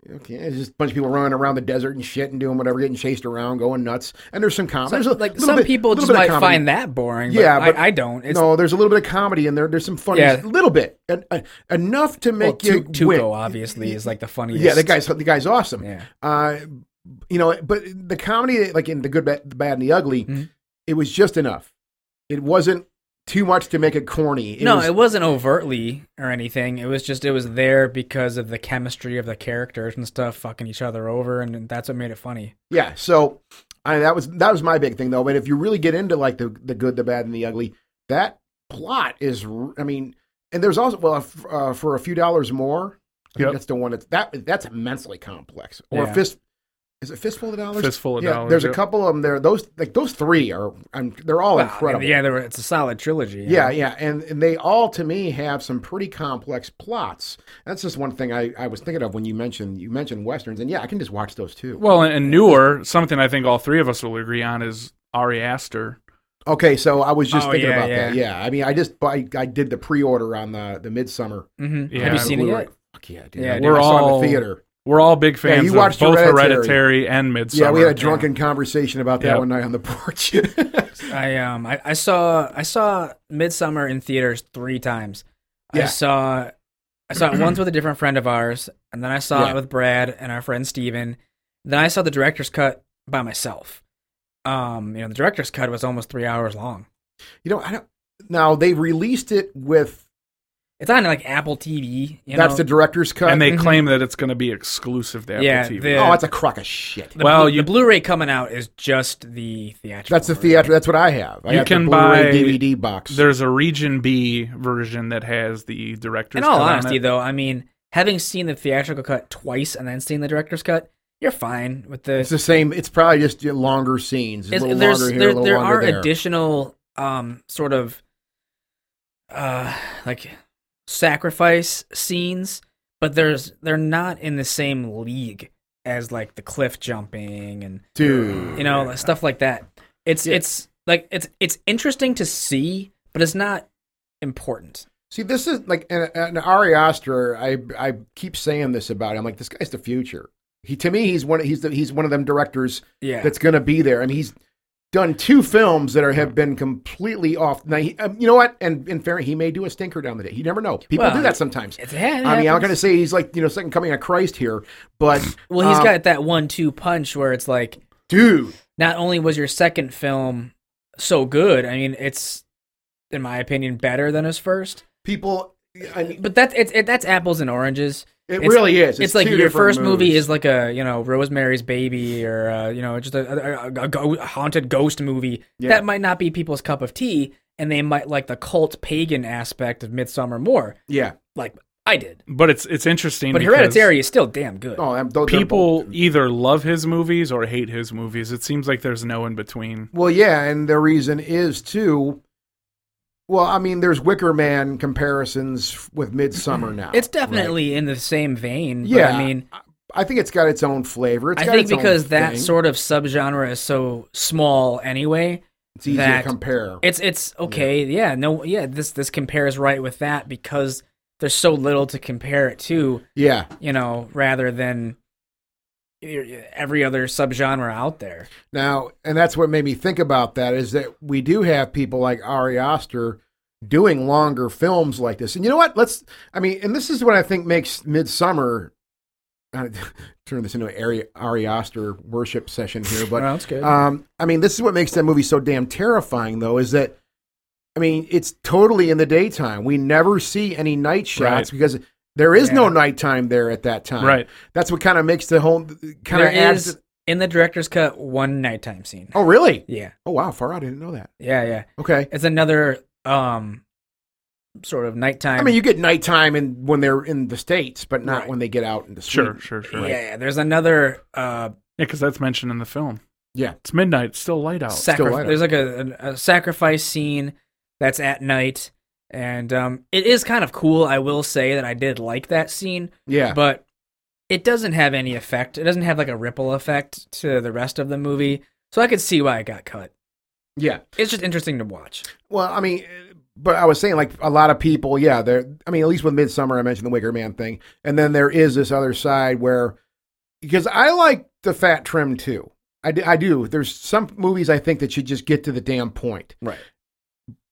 okay, it's just a bunch of people running around the desert and shit and doing whatever, getting chased around, going nuts. And there's some comedy. So, there's a like some bit- people just might find that boring. But Yeah, but- I don't. It's no, there's a little bit of comedy in there. There's some funny, Yeah. a little bit, en- en- enough to well, make you Tu- win. Tuco obviously is like the funniest. Yeah, the guy's the guy's awesome. Yeah, Uh, you know, but the comedy, like in the good, bad, the bad, and the ugly, Mhm. it was just enough. It wasn't too much to make it corny. It no, was- it wasn't overtly or anything. It was just it was there because of the chemistry of the characters and stuff, fucking each other over, and that's what made it funny. Yeah, so I that was that was my big thing though. But if you really get into like the the good, the bad, and the ugly, that plot is. I mean, and there's also well uh, for a few dollars more, Yep. that's the one that's that that's immensely complex. Or Yeah. fist is it fistful of dollars? Fistful of yeah, Dollars, There's a couple of them there. Those like those three are I'm, they're all Well, incredible. Yeah, they were, it's a solid trilogy. you Yeah, yeah, and, and they all to me have some pretty complex plots. That's just one thing I, I was thinking of when you mentioned you mentioned westerns, and yeah, I can just watch those too. Well, and, and newer, something I think all three of us will agree on is Ari Aster. Okay, so I was just Oh, thinking yeah, about yeah. that. Yeah, I mean, I just I, I did the pre-order on the the Midsommar. Mhm. Yeah, Have you seen it yet? Fuck yeah, dude! Yeah, dude. We're I saw it in all- the theater. We're all big fans you of watched both Hereditary. Hereditary, and Midsommar. Yeah, we had a drunken conversation about that Yep. one night on the porch. I um I, I saw I saw Midsommar in theaters three times. Yeah. I saw I saw it once with a different friend of ours, and then I saw Yeah. it with Brad and our friend Steven. Then I saw the director's cut by myself. Um, you know, the director's cut was almost three hours long. you know, I don't. Now they released it with It's on like Apple TV. You that's know? the director's cut. and they Mhm. claim that it's going to be exclusive to Apple Yeah, TV. the- oh, that's a crock of shit. the, well, Blu- you- the Blu-ray coming out is just the theatrical. That's the version. theater. That's what I have. I You have can the Blu-ray buy- DVD box. There's a Region B version that has the director's In all cut on honesty, it. though, I mean, having seen the theatrical cut twice and then seeing the director's cut, you're fine with the It's the same. It's probably just longer scenes. A It's- little there's longer here, there, a little there longer are there. additional um sort of uh like sacrifice scenes but there's they're not in the same league as like the cliff jumping and Dude. you know stuff like that it's Yeah. it's like it's it's interesting to see but it's not important See, this is like an, and Ari Aster. I I keep saying this about him. I'm like, this guy's the future. He to me, he's one. He's the, he's one of them directors yeah that's going to be there. I mean, he's done two films that are have been completely off. Now, he, um, you know what? And in fairness, he may do a stinker down the day. You never know. People Well, do that sometimes. it's, yeah, it I mean, I'm happens. going to say he's like you know second coming of Christ here, but well he's um, got that one-two punch where it's like dude. not only was your second film so good i mean it's in my opinion better than his first People, I mean, But that's it's it, that's apples and oranges. It It's- really is. It's, like your different first movie is like a you know Rosemary's Baby or uh, you know just a, a, a, go- haunted ghost movie. Yeah. That might not be people's cup of tea, and they might like the cult pagan aspect of Midsommar more. yeah. Like I did, but it's it's interesting. but because Hereditary is still damn good. Oh, I'm- those People both- either love his movies or hate his movies. It seems like there's no in between. Well, yeah, and the reason is too. Well, I mean, there's Wicker Man comparisons with Midsommar mm-hmm. now. it's definitely in the same vein. But Yeah, I mean, I think it's got its own flavor. It's I got think its own because that thing. sort of subgenre is so small anyway. it's easy to compare. It's it's okay. Yeah. no, yeah. This this compares right with that because there's so little to compare it to. yeah. You know, rather than every other subgenre out there. Now, and that's what made me think about that is that we do have people like Ari Aster doing longer films like this. And you know what? Let's. I mean, and this is what I think makes Midsommar. Turn this into an Ari, Ari Aster worship session here, but well, that's good. Um, I mean, this is what makes that movie so damn terrifying, though, is that, I mean, it's totally in the daytime. We never see any night shots Right. because there is no nighttime there at that time. Right. That's what kind of makes the whole kind of adds. is in the director's cut one nighttime scene. oh, really? Yeah, Oh, wow. Far out. I didn't know that. yeah, yeah. Okay. It's another um sort of nighttime. I mean, you get nighttime in, when they're in the States, but not Right. when they get out into Sure, Sweden. sure, sure. yeah, Yeah, yeah. There's another uh because that's mentioned in the film. Yeah. It's midnight. It's still light out. sacri- light out. there's like a, a, a sacrifice scene that's at night and um it is kind of cool i will say that i did like that scene Yeah. but it doesn't have any effect it doesn't have like a ripple effect to the rest of the movie so i could see why it got cut yeah. it's just interesting to watch Well, I mean, but I was saying like a lot of people, yeah, they're. I mean, at least with Midsommar, I mentioned the Wicker Man thing, and then there is this other side where, because I like the fat trim too. I do, I do. There's some movies I think that should just get to the damn point. right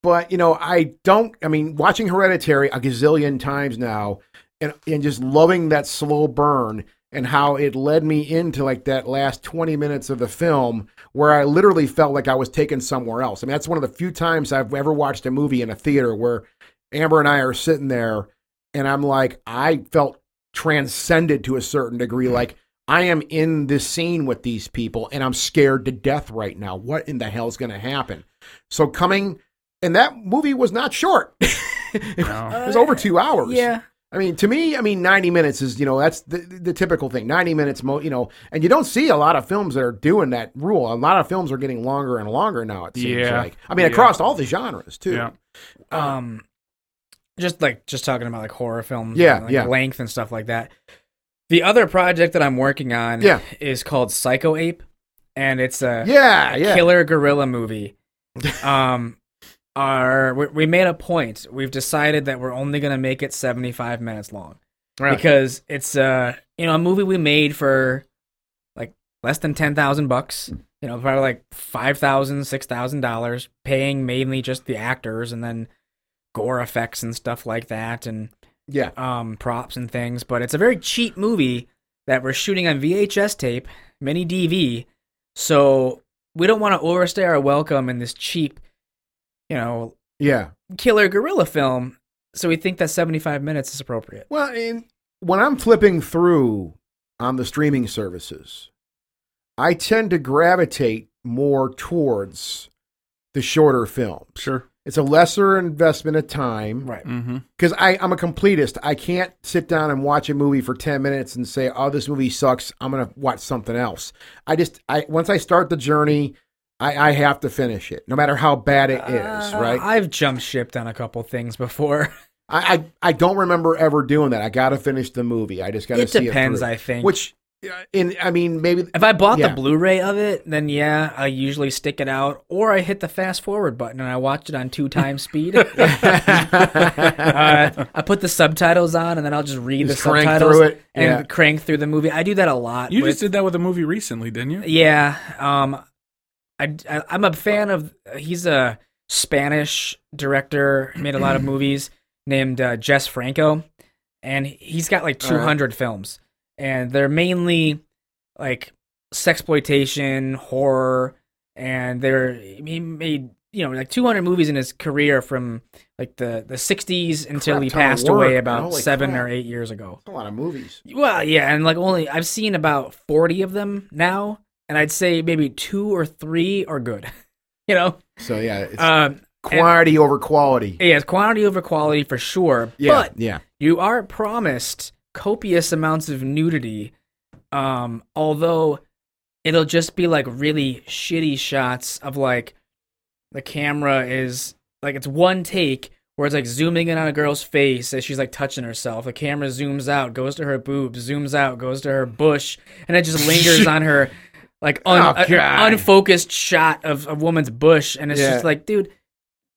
But you know, I don't. I mean, watching Hereditary a gazillion times now, and and just loving that slow burn and how it led me into like that last 20 minutes of the film where I literally felt like I was taken somewhere else. I mean, that's one of the few times I've ever watched a movie in a theater where Amber and I are sitting there and I'm like, I felt transcended to a certain degree. Mm-hmm. Like, I am in this scene with these people and I'm scared to death right now. What in the hell is going to happen? So, coming, and that movie was not short, it No. was over two hours. yeah I mean, to me, I mean, 90 minutes is, you know, that's the, the typical thing. 90 minutes, mo- you know, and you don't see a lot of films that are doing that rule. A lot of films are getting longer and longer now, it seems Yeah. like. I mean, Yeah. across all the genres, too. Yeah. um just like just talking about like horror films Yeah, and, like, yeah. length and stuff like that the other project that i'm working on Yeah. is called psycho ape and it's a, Yeah, a yeah. killer gorilla movie um our we, we made a point we've decided that we're only going to make it 75 minutes long Right. because it's uh you know a movie we made for like less than 10,000 bucks you know probably like 5,000 6,000 dollars paying mainly just the actors and then gore effects and stuff like that and Yeah. um props and things but it's a very cheap movie that we're shooting on VHS tape mini DV so we don't want to overstay our welcome in this cheap you know Yeah. killer gorilla film so we think that 75 minutes is appropriate Well, and when I'm flipping through on the streaming services, I tend to gravitate more towards the shorter films. Sure. It's a lesser investment of time. right Mm-hmm. because I'm a completist. I can't sit down and watch a movie for ten minutes and say, "Oh, this movie sucks. I'm gonna watch something else." I just, I once I start the journey, I, I have to finish it, no matter how bad it is. Uh, Right? I've jumped shipped on a couple things before. I, I, I don't remember ever doing that. I got to finish the movie. I just got to see depends, it. through. I think. Which, uh, in, I mean, maybe. if I bought Yeah. the Blu-ray of it, then yeah, I usually stick it out, or I hit the fast forward button and I watch it on two times speed. uh, I put the subtitles on and then I'll just read Just the crank subtitles through it. and Yeah. crank through the movie. I do that a lot. You with- just did that with a movie recently, didn't you? Yeah, um, I, I I'm a fan of. He's a Spanish director, made a lot of movies. Named uh, Jess Franco, and he's got like All right. 200 films, and they're mainly like sexploitation, horror, and they're he made you know like 200 movies in his career from like the the 60s until Crap he passed away about Holy seven crap. or eight years ago. a lot of movies. Well, yeah, and like only I've seen about 40 of them now, and I'd say maybe two or three are good. you know, So yeah, it's um, quantity over quality. yeah, it's quantity over quality for sure. Yeah, But yeah. you are promised copious amounts of nudity, um, although it'll just be like really shitty shots of like the camera is like it's one take where it's like zooming in on a girl's face as she's like touching herself. The camera zooms out, goes to her boobs, zooms out, goes to her bush, and it just lingers on her like un- Oh, a- unfocused shot of a woman's bush, and it's Yeah. just like, dude,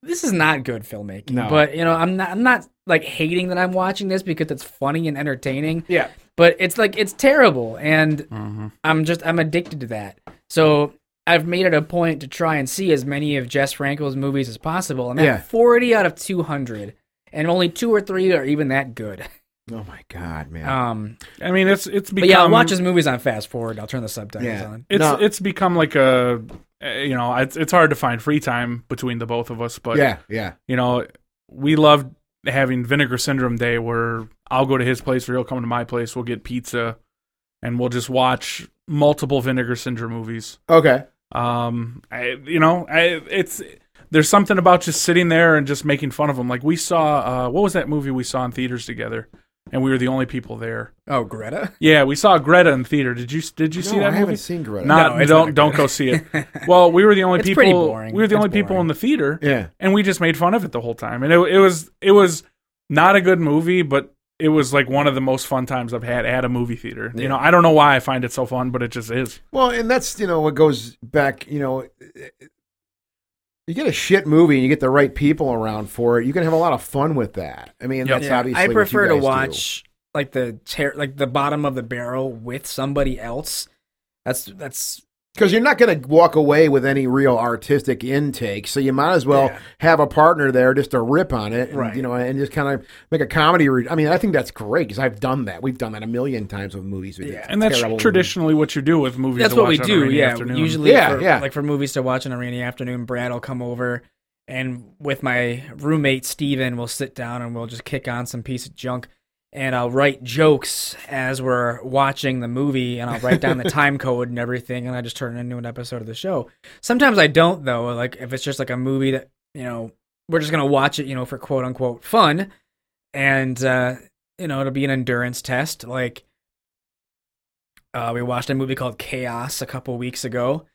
this is not good filmmaking. No. But you know, I'm not I'm not like hating that I'm watching this because it's funny and entertaining. Yeah. But it's like it's terrible and Mm-hmm. I'm just I'm addicted to that. So I've made it a point to try and see as many of Jess Franco's movies as possible. I'm Yeah. at 40 out of 200, and only two or three are even that good. Oh my god, man. Um, I mean, it's it's become but yeah, I'll watch his movies on fast forward. I'll turn the subtitles Yeah. on. it's No. it's become like a uh, you know it's it's hard to find free time between the both of us, but yeah, yeah. you know we love having Vinegar Syndrome Day where I'll go to his place or he'll come to my place. We'll get pizza, and we'll just watch multiple Vinegar Syndrome movies. Okay. Um, I, you know, I, it's there's something about just sitting there and just making fun of them. Like we saw, uh, what was that movie we saw in theaters together, and we were the only people there. Oh, Greta. Yeah, we saw Greta in theater. Did you did you see that I movie? haven't seen Greta. Not No, don't not don't go see it. Well, we were the only It's people. pretty boring. We were the It's only people in the theater, Yeah. and we just made fun of it the whole time. And it, it was it was not a good movie, but it was like one of the most fun times I've had at a movie theater. You know, I don't know why I find it so fun, but it just is. Well, and that's you know what goes back. You know, you get a shit movie and you get the right people around for it. You can have a lot of fun with that. I mean, Yep. that's Yeah, obviously I prefer to guys do. watch like the ter- like the bottom of the barrel with somebody else. That's that's because you're not going to walk away with any real artistic intake. So you might as well Yeah. have a partner there just to rip on it, and, Right. You know, and just kind of make a comedy. Re- I mean, I think that's great because I've done that. We've done that a million times with movies. with Yeah. And that's terrible traditionally what you do with movies. that's to what we watch on do. Yeah, afternoon. usually Yeah, for, yeah. like for movies to watch on a rainy afternoon, Brad will come over and with my roommate Steven, we'll sit down and we'll just kick on some piece of junk. And I'll write jokes as we're watching the movie, and I'll write down the time code and everything, and I just turn it into an episode of the show. Sometimes I don't, though. Like if it's just like a movie that you know we're just gonna watch it, you know, for quote unquote fun, and uh, you know, it'll be an endurance test. Like, uh, we watched a movie called Chaos a couple weeks ago,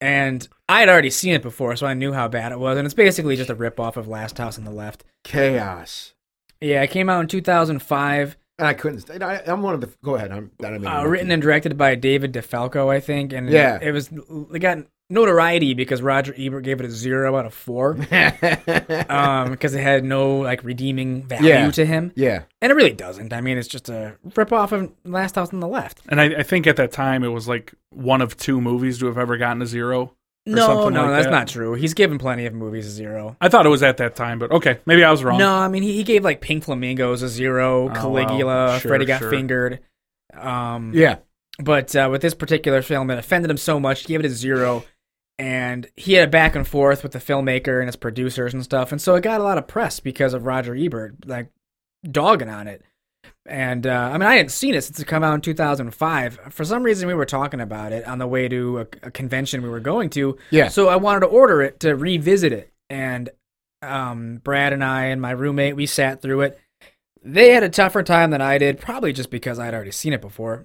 and I had already seen it before, so I knew how bad it was. And it's basically just a ripoff of Last House on the Left. Chaos. Yeah, it came out in 2005. And I couldn't. st- I, I'm one of the. Go ahead. I'm. I don't mean Uh, written and directed by David DeFalco, I think. And Yeah. it was it got notoriety because Roger Ebert gave it a zero out of four. um, because it had no like redeeming value Yeah. to him, yeah. and it really doesn't. I mean, it's just a rip off of Last House on the Left. And I, I think at that time it was like one of two movies to have ever gotten a zero. No, no, like that's that. not true. He's given plenty of movies a zero. I thought it was at that time, but okay, maybe I was wrong. No, I mean he, he gave like Pink Flamingos a zero, Oh, wow. Caligula, Sure, Freddy Got sure. Fingered. Um, Yeah. but uh, with this particular film, it offended him so much, he gave it a zero. And he had a back and forth with the filmmaker and his producers and stuff, and so it got a lot of press because of Roger Ebert like dogging on it. And uh, I mean, I hadn't seen it since it came out in 2005. For some reason, we were talking about it on the way to a, a convention we were going to. Yeah. So I wanted to order it to revisit it, and um, Brad and I and my roommate we sat through it. They had a tougher time than I did, probably just because I'd already seen it before.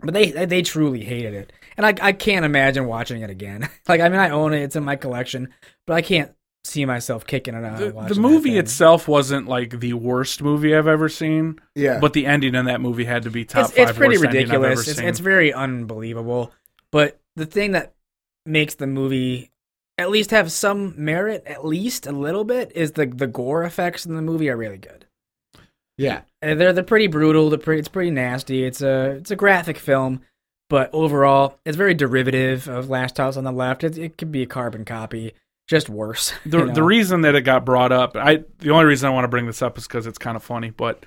But they they truly hated it, and I I can't imagine watching it again. like I mean, I own it; it's in my collection, but I can't see myself kicking it out. The, the movie itself wasn't like the worst movie I've ever seen, Yeah. but the ending in that movie had to be top it's, five it's pretty worst ending I've ever ridiculous. It's, seen. it's very unbelievable. But the thing that makes the movie at least have some merit, at least a little bit, is the the gore effects in the movie are really good. yeah. Uh, They're they're pretty brutal. They're pretty, it's pretty nasty. It's a it's a graphic film, but overall, it's very derivative of Last House on the Left. It it could be a carbon copy, just worse. the you know? the reason that it got brought up i the only reason i want to bring this up is because it's kind of funny but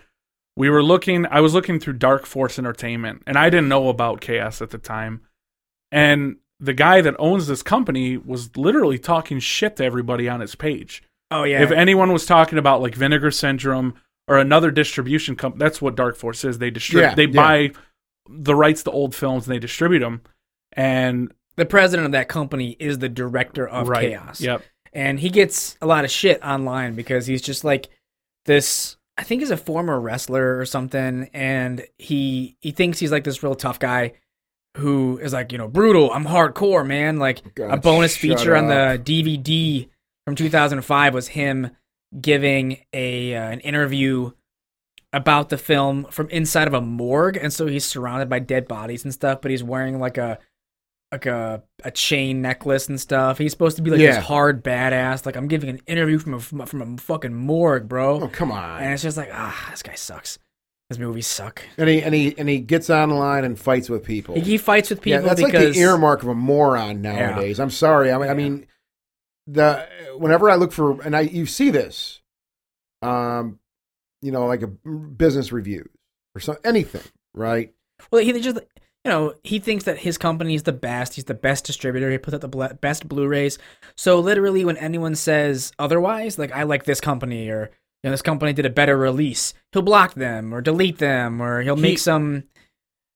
we were looking i was looking through dark force entertainment and i didn't know about chaos at the time and the guy that owns this company was literally talking shit to everybody on his page oh yeah, if anyone was talking about like vinegar syndrome or another distribution company that's what dark force is they distribute Yeah, they yeah. buy the rights to old films and they distribute them and the president of that company is the director of right Chaos. yep and he gets a lot of shit online because he's just like this I think he's a former wrestler or something and he he thinks he's like this real tough guy who is like, you know, brutal, I'm hardcore, man. Like God, a bonus feature on the DVD from 2005 was him giving a uh, an interview about the film from inside of a morgue and so he's surrounded by dead bodies and stuff but he's wearing like a like a a chain necklace and stuff he's supposed to be like Yeah. this hard badass like i'm giving an interview from a from a fucking morgue bro Oh come on. and it's just like ah this guy sucks his movies suck And he and he and he gets online and fights with people. he, fights with yeah, people that's like the earmark of a moron nowadays. I'm sorry. I mean, I mean, the whenever I look for and I you see this, um, you know, like a business reviews or some anything, right? Well, he just you know he thinks that his company is the best. He's the best distributor. He puts out the ble- best Blu-rays. So literally, when anyone says otherwise, like I like this company or you know this company did a better release, he'll block them or delete them or he'll He- make some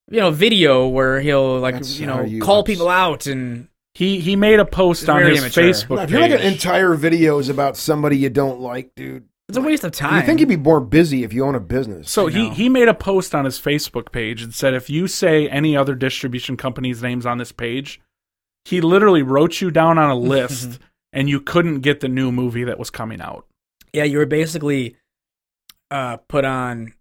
you know video where he'll like you know you- call that's- people out and he he made a post on his immature. facebook if you're like an entire video is about somebody you don't like, dude, it's a waste of time. you think you'd be more busy if you own a business. So he, know. he made a post on his Facebook page and said if you say any other distribution company's names on this page, he literally wrote you down on a list and you couldn't get the new movie that was coming out. yeah, you were basically uh put on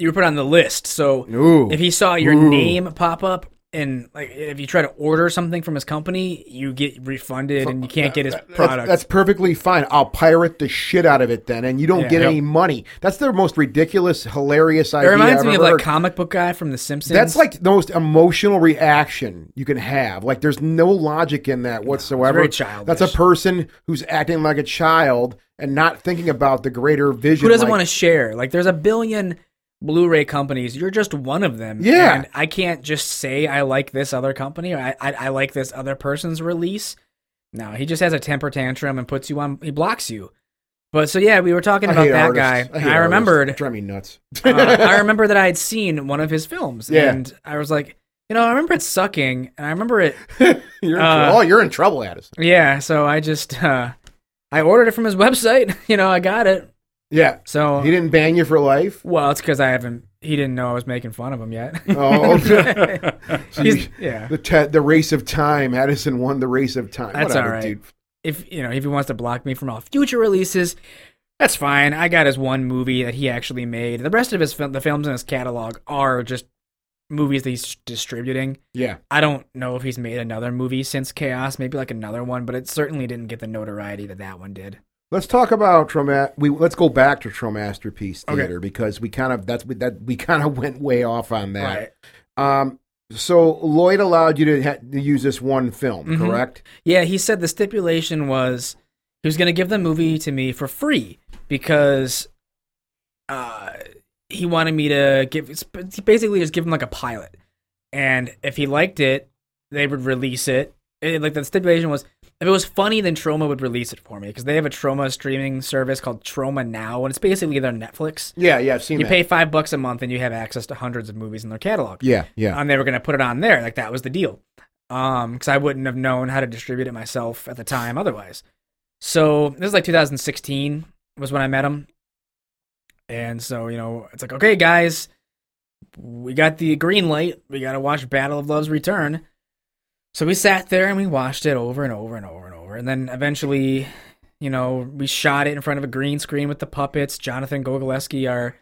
you were put on the list. So Ooh, if he saw your Ooh. name pop up and like if you try to order something from his company, you get refunded and you can't get his That- that's- product. That's, perfectly fine. I'll pirate the shit out of it then, and you don't Yeah. get Yep. any money. That's the most ridiculous, hilarious idea. it reminds me of ever like comic book guy from The Simpsons. That's like the most emotional reaction you can have. Like, there's no logic in that whatsoever. That's a person who's acting like a child and not thinking about the greater vision. who doesn't like- want to share? Like there's a billion Blu-ray companies. You're just one of them. Yeah. and I can't just say I like this other company or I, I I like this other person's release. No, he just has a temper tantrum and puts you on. He blocks you. But so yeah, we were talking about that artists. guy. I, I remembered. Drive me nuts. uh, I remember that I had seen one of his films, Yeah. and I was like, you know, I remember it sucking, and I remember it. you're Uh. Oh, you're in trouble, Addison. Yeah, so I just uh, I ordered it from his website. You know, I got it. Yeah. So He didn't ban you for life? well, it's because I haven't. He didn't know I was making fun of him yet. Oh, yeah. the te- the race of time. Addison won the race of time. That's Whatever, all right. dude. if you know if he wants to block me from all future releases, that's fine. I got his one movie that he actually made. The rest of his fil- the films in his catalog are just movies that he's distributing. Yeah. I don't know if he's made another movie since Chaos, maybe like another one, but it certainly didn't get the notoriety that that one did. Let's talk about Troma. We let's go back to Troma Masterpiece Okay. Theater because we kind of that's that we kind of went way off on that. Um, so Lloyd allowed you to, ha- to use this one film, Mhm. correct? Yeah, he said the stipulation was he was going to give the movie to me for free because uh, he wanted me to give basically just give him like a pilot, and if he liked it, they would release it. Eh, like the stipulation was, if it was funny, then Troma would release it for me because they have a Troma streaming service called Troma Now, and it's basically their Netflix. Yeah, yeah, I've seen it. You that. pay five bucks a month and you have access to hundreds of movies in their catalog yeah, yeah. and they were going to put it on there. Like that was the deal. Um, because I wouldn't have known how to distribute it myself at the time otherwise. So this is like 2016 was when I met him, and so you know it's like okay guys, we got the green light. We got to watch Battle of Love's Return. So we sat there and we watched it over and over and over and over, and then eventually, you know, we shot it in front of a green screen with the puppets. Jonathan Gogolewski, our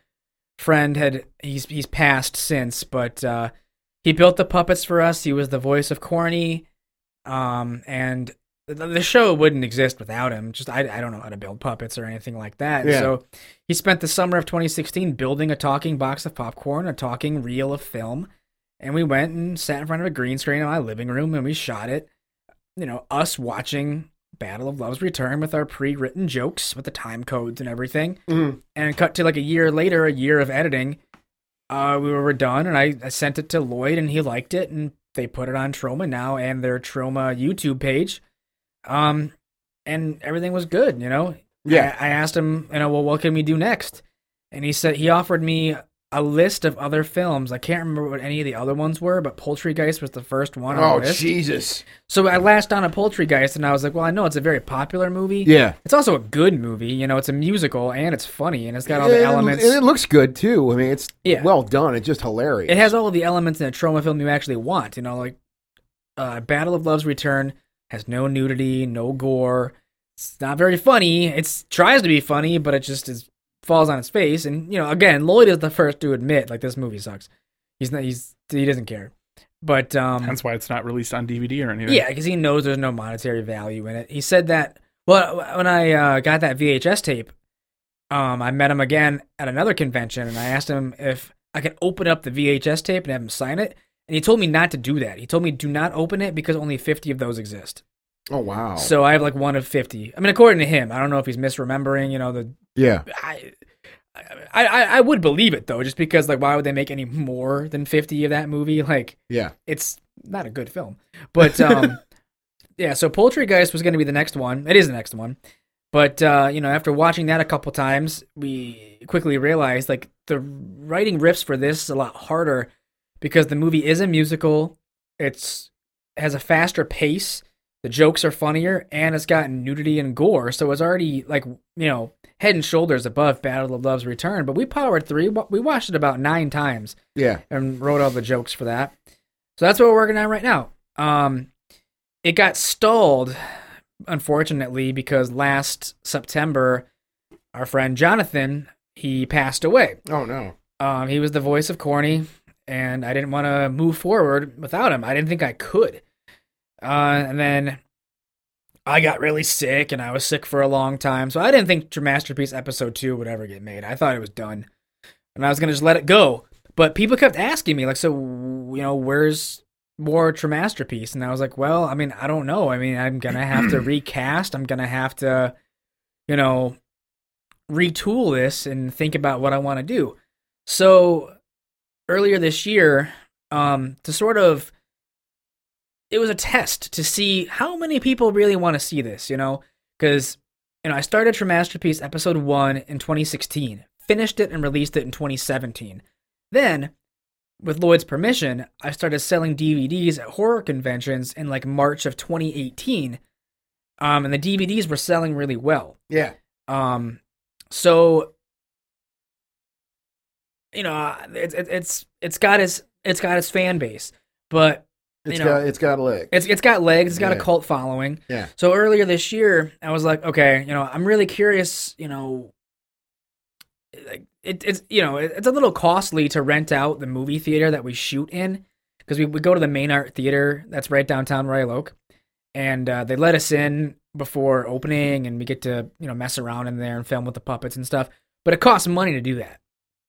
friend, had he's he's passed since, but uh, he built the puppets for us. He was the voice of Corny, um, and the, the show wouldn't exist without him. Just I, I don't know how to build puppets or anything like that. Yeah. So he spent the summer of 2016 building a talking box of popcorn, a talking reel of film, and we went and sat in front of a green screen in my living room and we shot it. You know, us watching Battle of Love's Return with our pre-written jokes with the time codes and everything Mhm. and cut to like a year later, a year of editing. Uh, we were done, and I, I sent it to Lloyd, and he liked it, and they put it on Troma now and their Troma YouTube page. Um, and everything was good, you know. Yeah. I, I asked him, you know, well, what can we do next? And he said he offered me a list of other films. I can't remember what any of the other ones were, but Poultrygeist was the first one on Oh list. Jesus! So I latched on a Poultrygeist, and I was like, well, I know it's a very popular movie. Yeah, It's also a good movie. You know, it's a musical and it's funny and it's got all the and, elements. and it looks good too. I mean, it's Yeah. well done. It's just hilarious. It has all of the elements in a Troma film you actually want. You know, like uh, Battle of Love's Return has no nudity, no gore. It's not very funny. It tries to be funny, but it just is falls on its face. And you know, again, Lloyd is the first to admit like this movie sucks. He's not. He's he doesn't care. But um, That's why it's not released on DVD or anything. Yeah, because he knows there's no monetary value in it. He said that. Well, when I uh, got that VHS tape, um, I met him again at another convention, and I asked him if I could open up the VHS tape and have him sign it, and he told me not to do that. He told me do not open it because only 50 of those exist. Oh wow! So I have like one of 50. I mean, according to him, I don't know if he's misremembering. You know, the yeah, I. I, I, I would believe it though, just because like why would they make any more than fifty of that movie? Like yeah. it's not a good film. But um yeah, so Poultrygeist was going to be the next one. It is the next one. But uh, you know, after watching that a couple times, we quickly realized like the writing riffs for this is a lot harder because the movie is a musical. It's has a faster pace. The jokes are funnier and it's got nudity and gore, so it's already like, you know, head and shoulders above Battle of Love's Return, but we powered through. We watched it about 9 times Yeah. and wrote all the jokes for that. So that's what we're working on right now. Um, it got stalled, unfortunately, because last September, our friend Jonathan he passed away. Oh no. Um, he was the voice of Corny, and I didn't want to move forward without him. I didn't think I could. Uh, and then I got really sick, and I was sick for a long time, so I didn't think Masterpiece Episode Two would ever get made. I thought it was done, and I was gonna just let it go. But people kept asking me, like, so you know, where's more Masterpiece? And I was like, well, I mean, I don't know. I mean, I'm gonna have to recast. I'm gonna have to, you know, retool this and think about what I want to do. So earlier this year, um, to sort of it was a test to see how many people really want to see this, you know? Because, you know, I started for Masterpiece episode one in 2016, finished it and released it in 2017. Then, with Lloyd's permission, I started selling DVDs at horror conventions in like March of 2018. Um, and the DVDs were selling really well. Yeah. Um, so you know, it's it's it's it's got its it's got its fan base, but It's you know, got it's got a leg. it's it's got legs, it's got Yeah. a cult following. Yeah. So earlier this year, I was like, okay, you know, I'm really curious, you know, like it, it's you know, it- it's a little costly to rent out the movie theater that we shoot in because we, we go to the main art theater that's right downtown Royal Oak, and uh, they let us in before opening, and we get to you know mess around in there and film with the puppets and stuff. But it costs money to do that.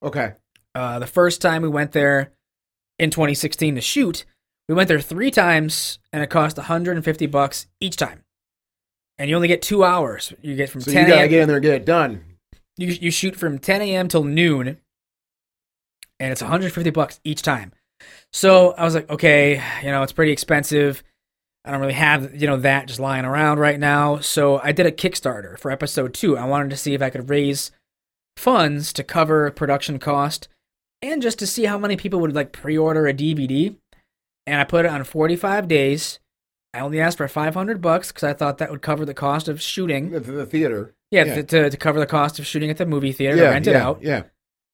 Okay. Uh, the first time we went there in 2016 to shoot, we went there three times, and it cost 150 bucks each time. And you only get two hours. You get from So you 10 gotta a.m. get in there and get it done. You, you shoot from 10 a.m. till noon, and it's 150 bucks each time. So I was like, okay, you know, it's pretty expensive. I don't really have you know that just lying around right now. So I did a Kickstarter for episode two. I wanted to see if I could raise funds to cover production cost and just to see how many people would like pre-order a DVD. And I put it on 45 days. I only asked for 500 bucks because I thought that would cover the cost of shooting. The, the theater. Yeah, Yeah. th- to, to cover the cost of shooting at the movie theater, yeah, rent it yeah, out. Yeah.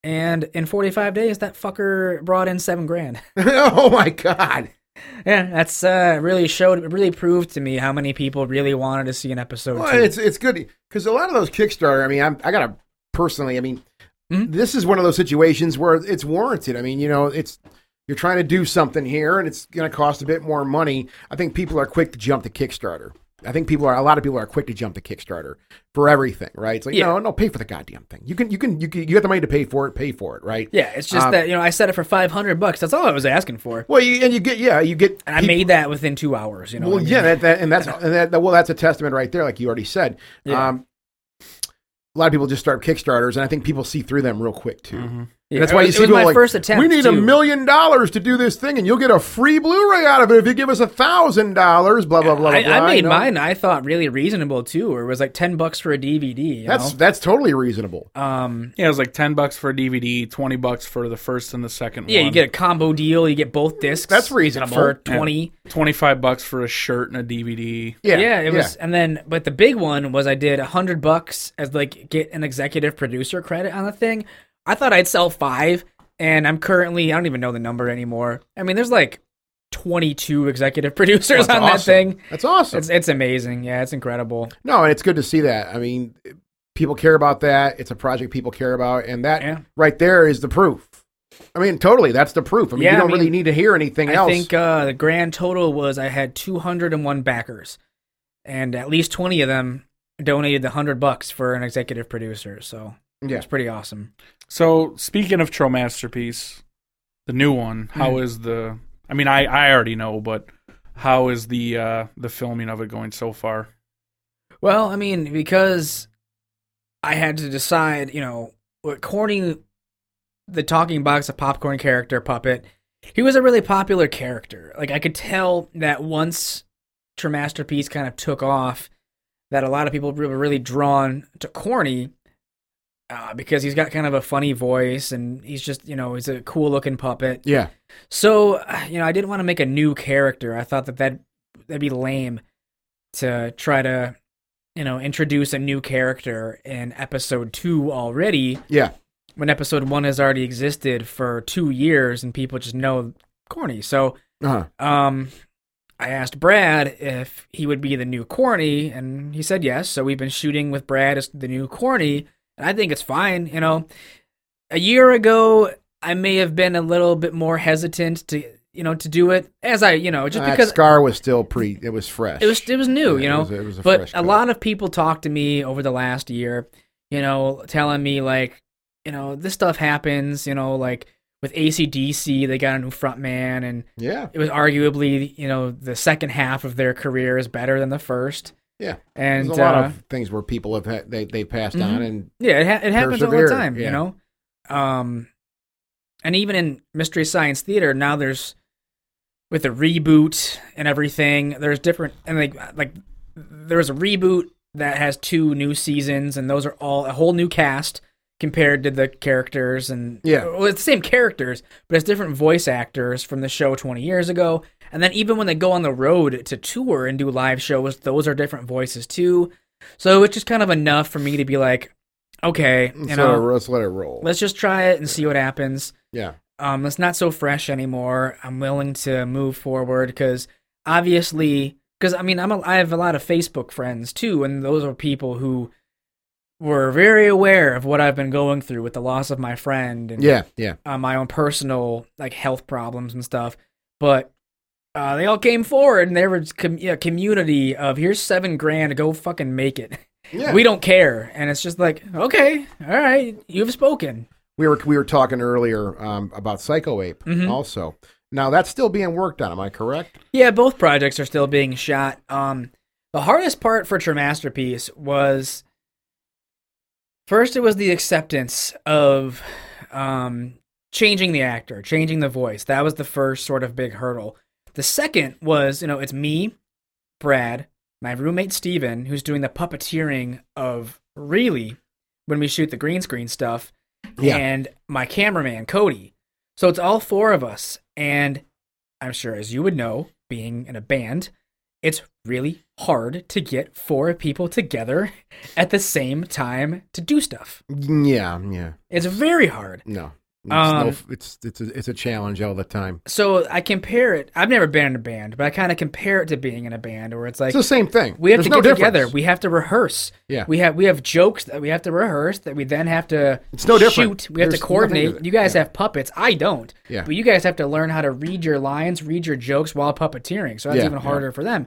And in 45 days, that fucker brought in seven grand. oh my god. yeah, that's uh, really showed, really proved to me how many people really wanted to see an episode Well, two. it's it's good because a lot of those Kickstarter. I mean, I'm, I gotta personally. I mean, Mhm. this is one of those situations where it's warranted. I mean, you know, it's you're trying to do something here, and it's going to cost a bit more money. I think people are quick to jump to Kickstarter. I think people are a lot of people are quick to jump to Kickstarter for everything, right? It's like Yeah. no, no, pay for the goddamn thing. You can, you can, you can, you got the money to pay for it, pay for it, right? yeah, it's just Um, that you know I set it for 500 bucks. That's all I was asking for, Well, you, and you get, yeah, you get, and I made that within two hours. You know, well, I mean? yeah, that, that, and that's and that, that- well, that's a testament right there, like you already said. Yeah. Um, a lot of people just start Kickstarters, and I think people see through them real quick too. Mm-hmm. Yeah, That's why you was- see was people my like, first attempt. We need a million dollars to do this thing, and you'll get a free Blu-ray out of it if you give us a thousand dollars. Blah blah blah. I, blah, I made you know? mine. I thought really reasonable too, or it was like 10 bucks for a DVD. You That's know? that's totally reasonable. um, Yeah, it was like ten bucks for a DVD, twenty bucks for the first and the second yeah, one. you get a combo deal. You get both discs. That's reasonable. for Yeah. twenty five bucks for a shirt and a DVD. Yeah, yeah, it was. And then, but the big one was I did a hundred bucks as like get an executive producer credit on the thing. I thought I'd sell five, and I'm currently I don't even know the number anymore. I mean, there's like 22 executive producers That's on that thing. That's awesome. It's it's amazing. Yeah, it's incredible. no, and it's good to see that. I mean, people care about that. It's a project people care about, and that Yeah. right there is the proof. I mean, totally, that's the proof. I mean, Yeah, you don't really mean, need to hear anything I else. I think uh, the grand total was I had 201 backers, and at least 20 of them donated the hundred bucks for an executive producer. So yeah, it's pretty awesome. So speaking of Tro Masterpiece, the new one, how Mhm. is the? I mean, I I already know, but how is the uh the filming of it going so far? Well, I mean, because I had to decide, you know, what Corny, the talking box of popcorn character puppet, he was a really popular character. Like I could tell that once True Masterpiece kind of took off, that a lot of people were really drawn to Corny. Uh, because he's got kind of a funny voice and he's just, you know, he's a cool looking puppet. yeah, So, you know, I didn't want to make a new character. I thought that that'd, that'd be lame to try to, you know, introduce a new character in episode two already yeah. when episode one has already existed for two years and people just know Corny. So, Uh-huh. um, I asked Brad if he would be the new Corny, and he said yes. So we've been shooting with Brad as the new Corny, and I think it's fine. You know, a year ago I may have been a little bit more hesitant to, you know, to do it as I, you know, just That because scar was still pretty. It was fresh. it was it was new, Yeah, you it know. was- it was a but fresh a lot of people talked to me over the last year, you know, telling me like, you know, this stuff happens, you know, like with ACDC, they got a new front man and Yeah, it was arguably, you know, the second half of their career is better than the first. Yeah. And There's a lot uh, of things where people have had, they they passed Mhm. on, and yeah, it, ha- it happens all the time, yeah. you know. Um, and even in Mystery Science Theater now, there's with the reboot and everything. There's different and like like there's a reboot that has two new seasons, and those are all a whole new cast compared to the characters and Yeah. well, it's the same characters, but it's different voice actors from the show 20 years ago. And then even when they go on the road to tour and do live shows, those are different voices too. So it's just kind of enough for me to be like, okay, you Let's, know, let it, let's let it roll. let's just try it and see what happens. yeah. Um, it's not so fresh anymore. I'm willing to move forward because obviously, because I mean, I'm a, I have a lot of Facebook friends too, and those are people who were very aware of what I've been going through with the loss of my friend and Yeah. Yeah. uh, my own personal like health problems and stuff. But uh, they all came forward and there was com- a community of here's seven grand, go fucking make it. Yeah. We don't care, and it's just like okay, all right, you've spoken. We were we were talking earlier um, about Psycho Ape Mhm. also. Now that's still being worked on. Am I correct? Yeah, both projects are still being shot. Um, the hardest part for True Masterpiece was first it was the acceptance of um, changing the actor, changing the voice. That was the first sort of big hurdle. The second was, you know, it's me, Brad, my roommate Steven, who's doing the puppeteering of really when we shoot the green screen stuff, Yeah. and my cameraman Cody. So it's all four of us, and I'm sure as you would know, being in a band, it's really hard to get four people together at the same time to do stuff. Yeah. Yeah. It's very hard. No. It's, Um, no, it's it's a, it's a challenge all the time. So I compare it. I've never been in a band, but I kind of compare it to being in a band, where it's like It's the same thing. we have There's to no get together. We have to rehearse. Yeah. We have we have jokes that we have to rehearse that we then have to It's no different. shoot. We have There's to coordinate. You guys Yeah. have puppets. I don't. Yeah. But you guys have to learn how to read your lines, read your jokes while puppeteering. So that's Yeah, even yeah. harder for them.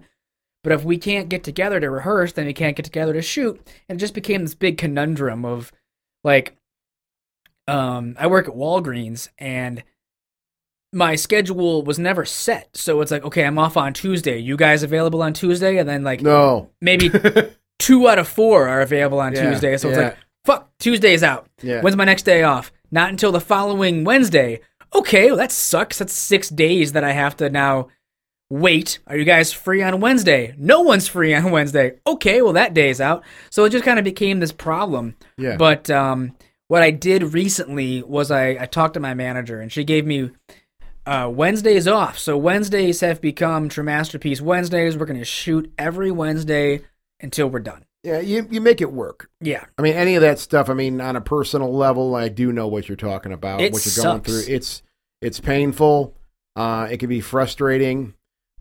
But if we can't get together to rehearse, then we can't get together to shoot. And it just became this big conundrum of like um I work at Walgreens and my schedule was never set. So it's like, okay, I'm off on Tuesday. You guys available on Tuesday? And then like No. maybe two out of four are available on Yeah, Tuesday. So it's yeah. like, fuck, Tuesday's out. Yeah. When's my next day off? Not until the following Wednesday. Okay, well, that sucks. That's six days that I have to now wait. Are you guys free on Wednesday? No one's free on Wednesday. Okay, well, that day's out. So it just kind of became this problem. Yeah. But um, what I did recently was I, I talked to my manager, and she gave me uh, Wednesdays off. So Wednesdays have become True Masterpiece Wednesdays. We're going to shoot every Wednesday until we're done. yeah. You you make it work. Yeah. I mean, any of that stuff. I mean, on a personal level, I do know what you're talking about. It what you're going through. It's it's painful. Uh, it can be frustrating.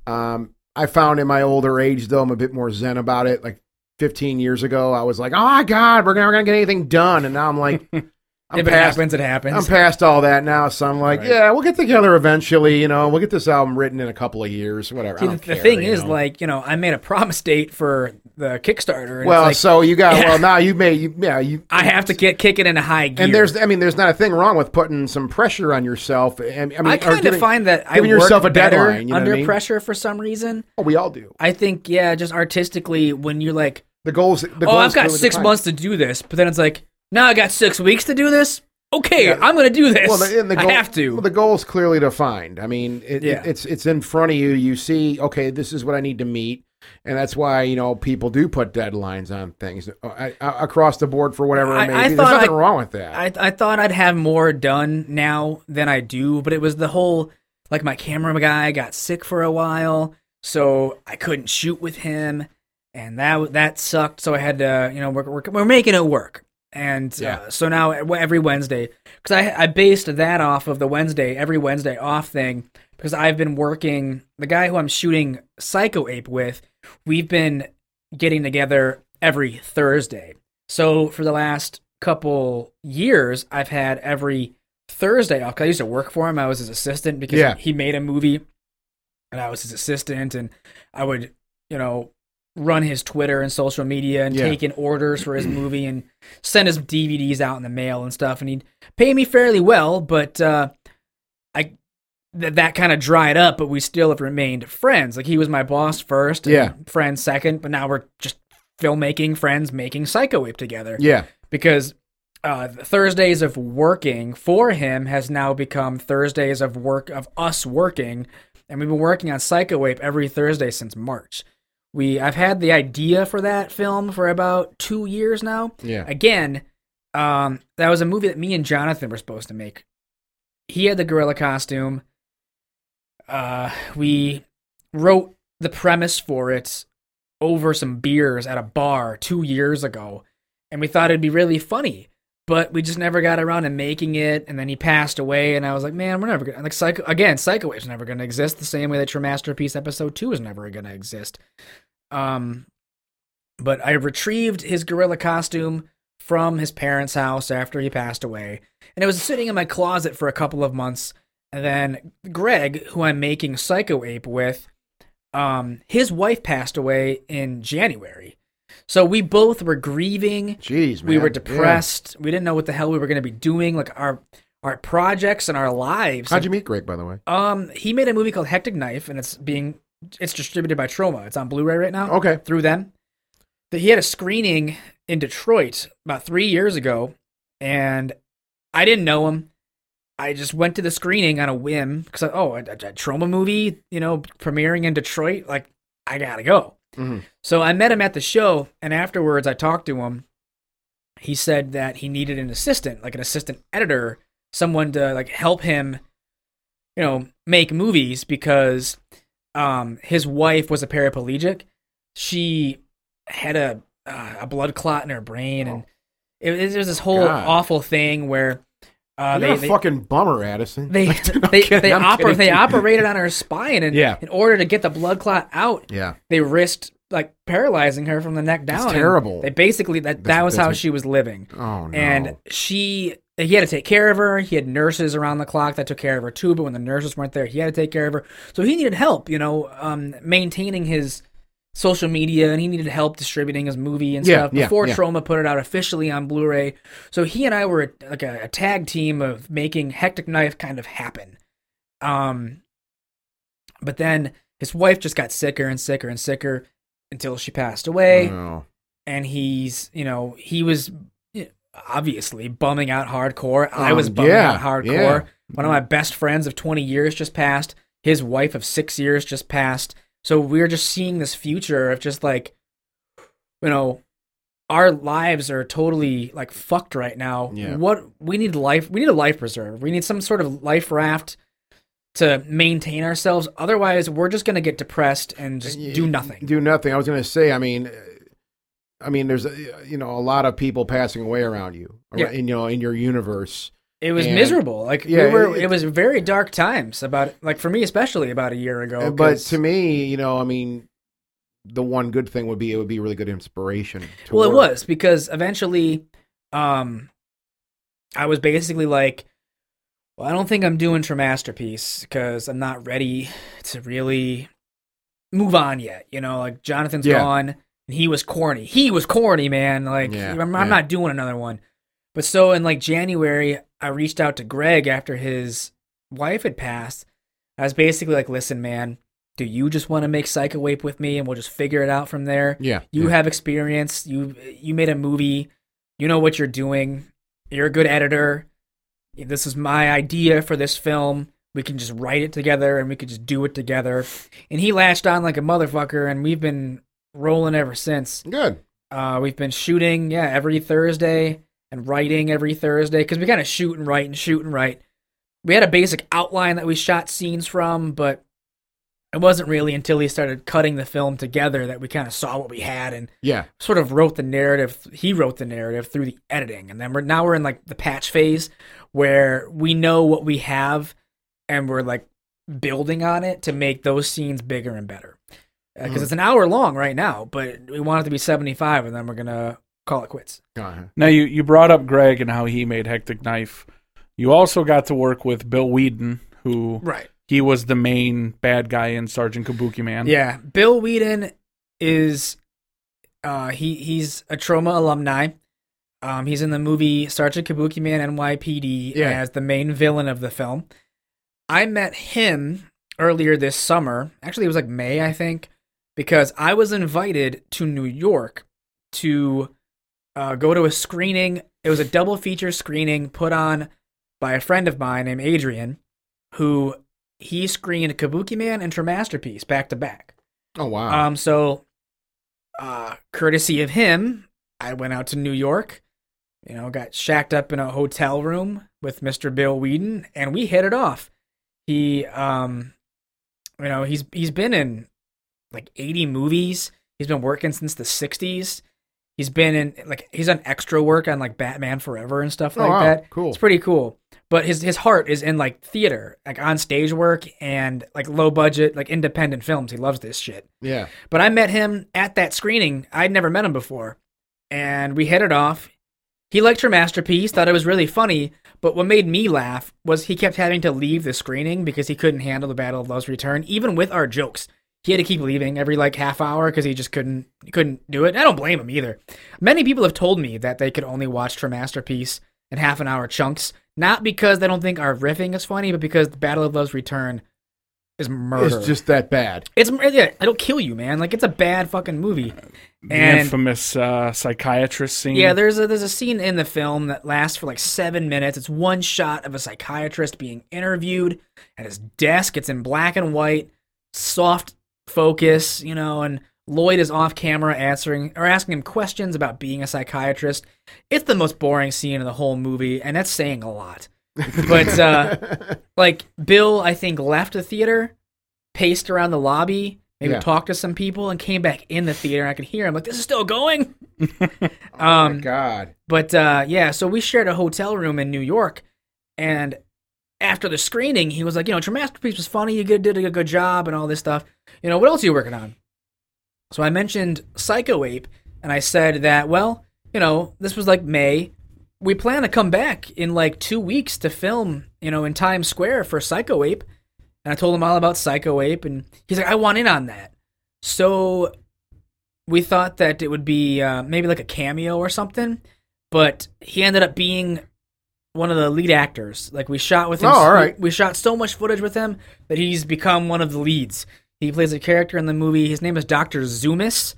Um, I found in my older age, though, I'm a bit more zen about it. Like 15 years ago, I was like, "Oh my God, we're never gonna get anything done," and now I'm like, I'm if it happens, it happens. I'm past all that now. So I'm like, Right. yeah, we'll get together eventually. You know, we'll get this album written in a couple of years, whatever. See, I the, care, thing is, know. like, you know, I made a promise date for the Kickstarter. And well, like, so you got Yeah. well now you may you yeah you I have to get kick it into high gear. And there's, I mean, there's not a thing wrong with putting some pressure on yourself. And I mean, I kind of find that I giving work yourself a deadline, you know what I under mean? pressure for some reason. Oh, we all do. I think, yeah, just artistically, when you're like, The goals. The oh, goals I've got six months to do this, but then it's like, now I got six weeks to do this. Okay, Yeah. I'm going to do this. Well, the, the I goal, have to. Well, the goal's clearly defined. I mean, it, Yeah. it, it's it's in front of you. You see, okay, this is what I need to meet, and that's why you know people do put deadlines on things uh, I, I, across the board for whatever I- it may I be. There's nothing I- wrong with that. I, I thought I'd have more done now than I do, but it was the whole like my camera guy got sick for a while, so I couldn't shoot with him, and that that sucked. So I had to, you know, we're we're, we're making it work, and Yeah. uh, so now every Wednesday, because I I based that off of the Wednesday every Wednesday off thing because I've been working the guy who I'm shooting Psycho Ape with, we've been getting together every Thursday. So for the last couple years, I've had every Thursday off. 'cause I used to work for him. I was his assistant because Yeah. he made a movie, and I was his assistant, and I would, you know, run his Twitter and social media and Yeah. take in orders for his movie and send his DVDs out in the mail and stuff. And he'd pay me fairly well, but uh, I that that kind of dried up. But we still have remained friends. Like he was my boss first, and Yeah. friends second. But now we're just filmmaking friends, making Psycho Ape together yeah, because uh, Thursdays of working for him has now become Thursdays of work of us working, and we've been working on Psycho Ape every Thursday since March. We I've had the idea for that film for about two years now. yeah, Again, um, that was a movie that me and Jonathan were supposed to make. He had the gorilla costume. Uh, we wrote the premise for it over some beers at a bar two years ago, and we thought it'd be really funny. But we just never got around to making it, and then he passed away, and I was like, "Man, we're never gonna like Psycho again. Psycho Ape's never gonna exist the same way that your masterpiece episode two is never gonna exist." Um, but I retrieved his gorilla costume from his parents' house after he passed away, and it was sitting in my closet for a couple of months. And then Greg, who I'm making Psycho Ape with, um, his wife passed away in January. So we both were grieving. Jeez, man. We were Yeah. depressed. We didn't know what the hell we were going to be doing. Like our our projects and our lives. How'd you meet Greg, by the way? Um, he made a movie called Hectic Knife, and it's being it's distributed by Troma. It's on Blu-ray right now Okay. through them. That he had a screening in Detroit about three years ago, and I didn't know him. I just went to the screening on a whim because oh, a, a, a Troma movie, you know, premiering in Detroit. Like I gotta go. Mhm. So I met him at the show, and afterwards I talked to him. He said that he needed an assistant, like an assistant editor, someone to like help him, you know, make movies because um, his wife was a paraplegic. She had a uh, a blood clot in her brain, and it, it was this whole God. awful thing where uh, You're they, a they fucking bummer, Addison. they No they kidding, they, oper- they operated on her spine, and Yeah. in order to get the blood clot out, Yeah. they risked like paralyzing her from the neck down. That's terrible. They basically that that was that's how she was living, Oh no. and she he had to take care of her. He had nurses around the clock that took care of her too, but when the nurses weren't there, he had to take care of her. So he needed help, you know, um, maintaining his social media, and he needed help distributing his movie and Yeah, stuff before yeah. Troma put it out officially on Blu-ray. So he and I were like a, a tag team of making Hectic Knife kind of happen. Um, but then his wife just got sicker and sicker and sicker until she passed away No. and he's you know he was obviously bumming out hardcore i Um, was bumming yeah, out hardcore yeah. one of my best friends of 20 years just passed his wife of six years just passed so we're just seeing this future of just like you know our lives are totally like fucked right now Yeah. what we need life we need a life preserve we need some sort of life raft to maintain ourselves otherwise we're just going to get depressed and just Y- do nothing Do nothing. I was going to say. I mean, I mean, there's you know a lot of people passing away around you, Yeah. in, you know, in your universe. It was And- miserable. Like Yeah, we were, it- it, was very dark times about like for me especially about a year ago. But to me, you know, I mean, the one good thing would be it would be really good inspiration. To well, it was because eventually, um, I was basically like, well, I don't think I'm doing for masterpiece because I'm not ready to really move on yet. You know, like Jonathan's Yeah. gone and he was corny. He was corny, man. Like Yeah, I'm, I'm not doing another one. But so in like January, I reached out to Greg after his wife had passed. I was basically like, listen, man, do you just want to make Psycho Ape with me and we'll just figure it out from there? Yeah, You yeah. have experience. You you made a movie. You know what you're doing. You're a good editor. This is my idea for this film. We can just write it together and we could just do it together. And he latched on like a motherfucker, and we've been rolling ever since. good. Uh, we've been shooting, yeah, every Thursday and writing every Thursday because we kind of shoot and write and shoot and write. We had a basic outline that we shot scenes from, but it wasn't really until he started cutting the film together that we kind of saw what we had and Yeah, sort of wrote the narrative. He wrote the narrative through the editing, and then we're now we're in like the patch phase where we know what we have, and we're like building on it to make those scenes bigger and better. Because Mhm. it's an hour long right now, but we want it to be seventy five, and then we're gonna call it quits. uh-huh. Now you you brought up Greg and how he made Hectic Knife. You also got to work with Bill Weeden, who Right. he was the main bad guy in Sergeant Kabuki Man. Yeah, Bill Weeden is uh he he's a Troma alumni. Um he's in the movie Sergeant Kabuki Man NYPD Yeah. as the main villain of the film. I met him earlier this summer. Actually, it was like May, I think, because I was invited to New York to uh, go to a screening. It was a double feature screening put on by a friend of mine named Adrian, who he screened Kabuki Man and Her Masterpiece back to back. Oh wow. Um, so, uh, courtesy of him, I went out to New York. You know, got shacked up in a hotel room with Mr. Bill Weeden, and we hit it off. He, um, you know, he's he's been in like eighty movies. He's been working since the '60s. He's been in like he's done extra work on like Batman Forever and stuff Oh, like wow. that. Cool. It's pretty cool. But his his heart is in like theater, like on stage work and like low budget, like independent films. He loves this shit. Yeah. But I met him at that screening. I'd never met him before. And we hit it off. He liked her masterpiece, thought it was really funny. But what made me laugh was he kept having to leave the screening because he couldn't handle the Battle of Love's Return, even with our jokes. He had to keep leaving every like half hour because he just couldn't couldn't do it. I don't blame him either. Many people have told me that they could only watch her masterpiece in half an hour chunks, not because they don't think our riffing is funny, but because the Battle of Love's Return is murder. It's just that bad. It's yeah, it'll kill you, man. Like it's a bad fucking movie. The And infamous uh, psychiatrist scene. yeah, there's a there's a scene in the film that lasts for like seven minutes. It's one shot of a psychiatrist being interviewed at his desk. It's in black and white, soft focus, you know, and Lloyd is off camera answering or asking him questions about being a psychiatrist. It's the most boring scene in the whole movie, and that's saying a lot. But uh, like Bill, I think left the theater, paced around the lobby, maybe Yeah. talked to some people, and came back in the theater. And I could hear him like, "This is still going." oh um, my God. But uh, yeah, so we shared a hotel room in New York, and after the screening, he was like, "You know, your masterpiece was funny. You did a good job, and all this stuff. You know, what else are you working on?" So I mentioned Psycho Ape, and I said that, well, you know, this was like May. We plan to come back in like two weeks to film, you know, in Times Square for Psycho Ape. And I told him all about Psycho Ape, and he's like, I want in on that. So we thought that it would be uh, maybe like a cameo or something, but he ended up being one of the lead actors. Like we shot with him. Oh, all right. We, we shot so much footage with him that he's become one of the leads. He plays a character in the movie. His name is Doctor Zoomis,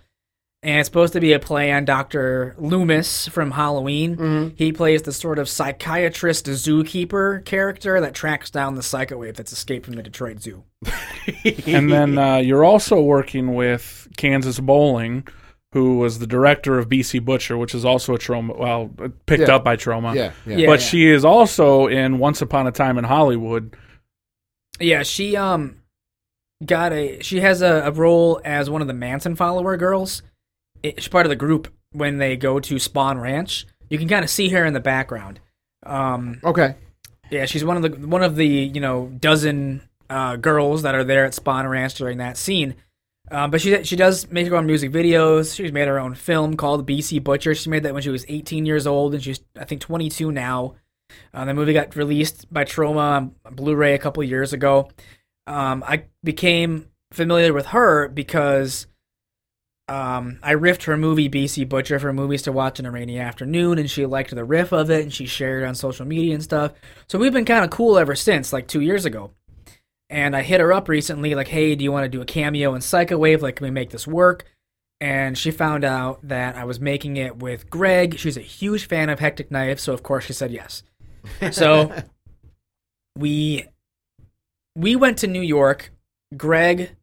and it's supposed to be a play on Doctor Loomis from Halloween. Mhm. He plays the sort of psychiatrist zookeeper character that tracks down the Psycho Ape that's escaped from the Detroit Zoo. and then uh, you're also working with Kansas Bowling, who was the director of BC Butcher, which is also a Troma. Well, picked Yeah. up by Troma. Yeah. Yeah. Yeah. but she is also in Once Upon a Time in Hollywood. Yeah, she um got a she has a, a role as one of the Manson follower girls. It, she's part of the group when they go to Spahn Ranch. You can kind of see her in the background. Um, Okay. yeah, she's one of the one of the you know dozen uh, girls that are there at Spahn Ranch during that scene. Um, but she she does make her own music videos. She's made her own film called BC Butcher. She made that when she was 18 years old, and she's I think 22 now. Uh, the movie got released by Troma on Blu-ray a couple years ago. Um, I became familiar with her because um, I riffed her movie BC Butcher for movies to watch in a rainy afternoon, and she liked the riff of it, and she shared it on social media and stuff. So we've been kind of cool ever since, like two years ago. And I hit her up recently, like, "Hey, do you want to do a cameo in Psycho Ape? Like, can we make this work?" And she found out that I was making it with Greg. She's a huge fan of Hectic Knife, so of course she said yes. So we we went to New York. Greg,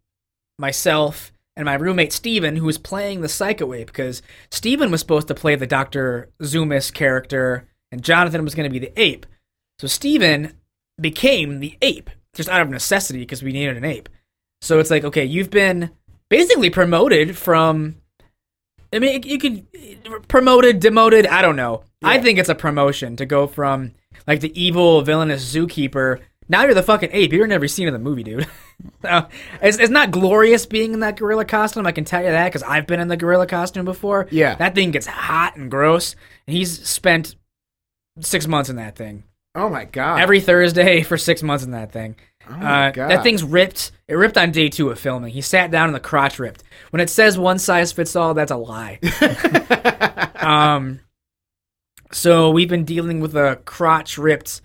myself, and my roommate Steven, who was playing the Psycho Ape, because Steven was supposed to play the Dr. Zoomis character, and Jonathan was going to be the ape. So Steven became the ape, just out of necessity, because we needed an ape. So it's like, okay, you've been basically promoted from. I mean, you could promoted, demoted. I don't know. I think it's a promotion to go from like the evil villainous zookeeper. Now you're the fucking ape. You're in every scene of the movie, dude. It's, it's not glorious being in that gorilla costume. I can tell you that because I've been in the gorilla costume before. Yeah. that thing gets hot and gross. And he's spent six months in that thing. Oh my God. Every Thursday for six months in that thing. Oh my Uh, God. that thing's ripped. It ripped on day two of filming. He sat down and the crotch ripped. When it says one size fits all, that's a lie. um, so we've been dealing with a crotch ripped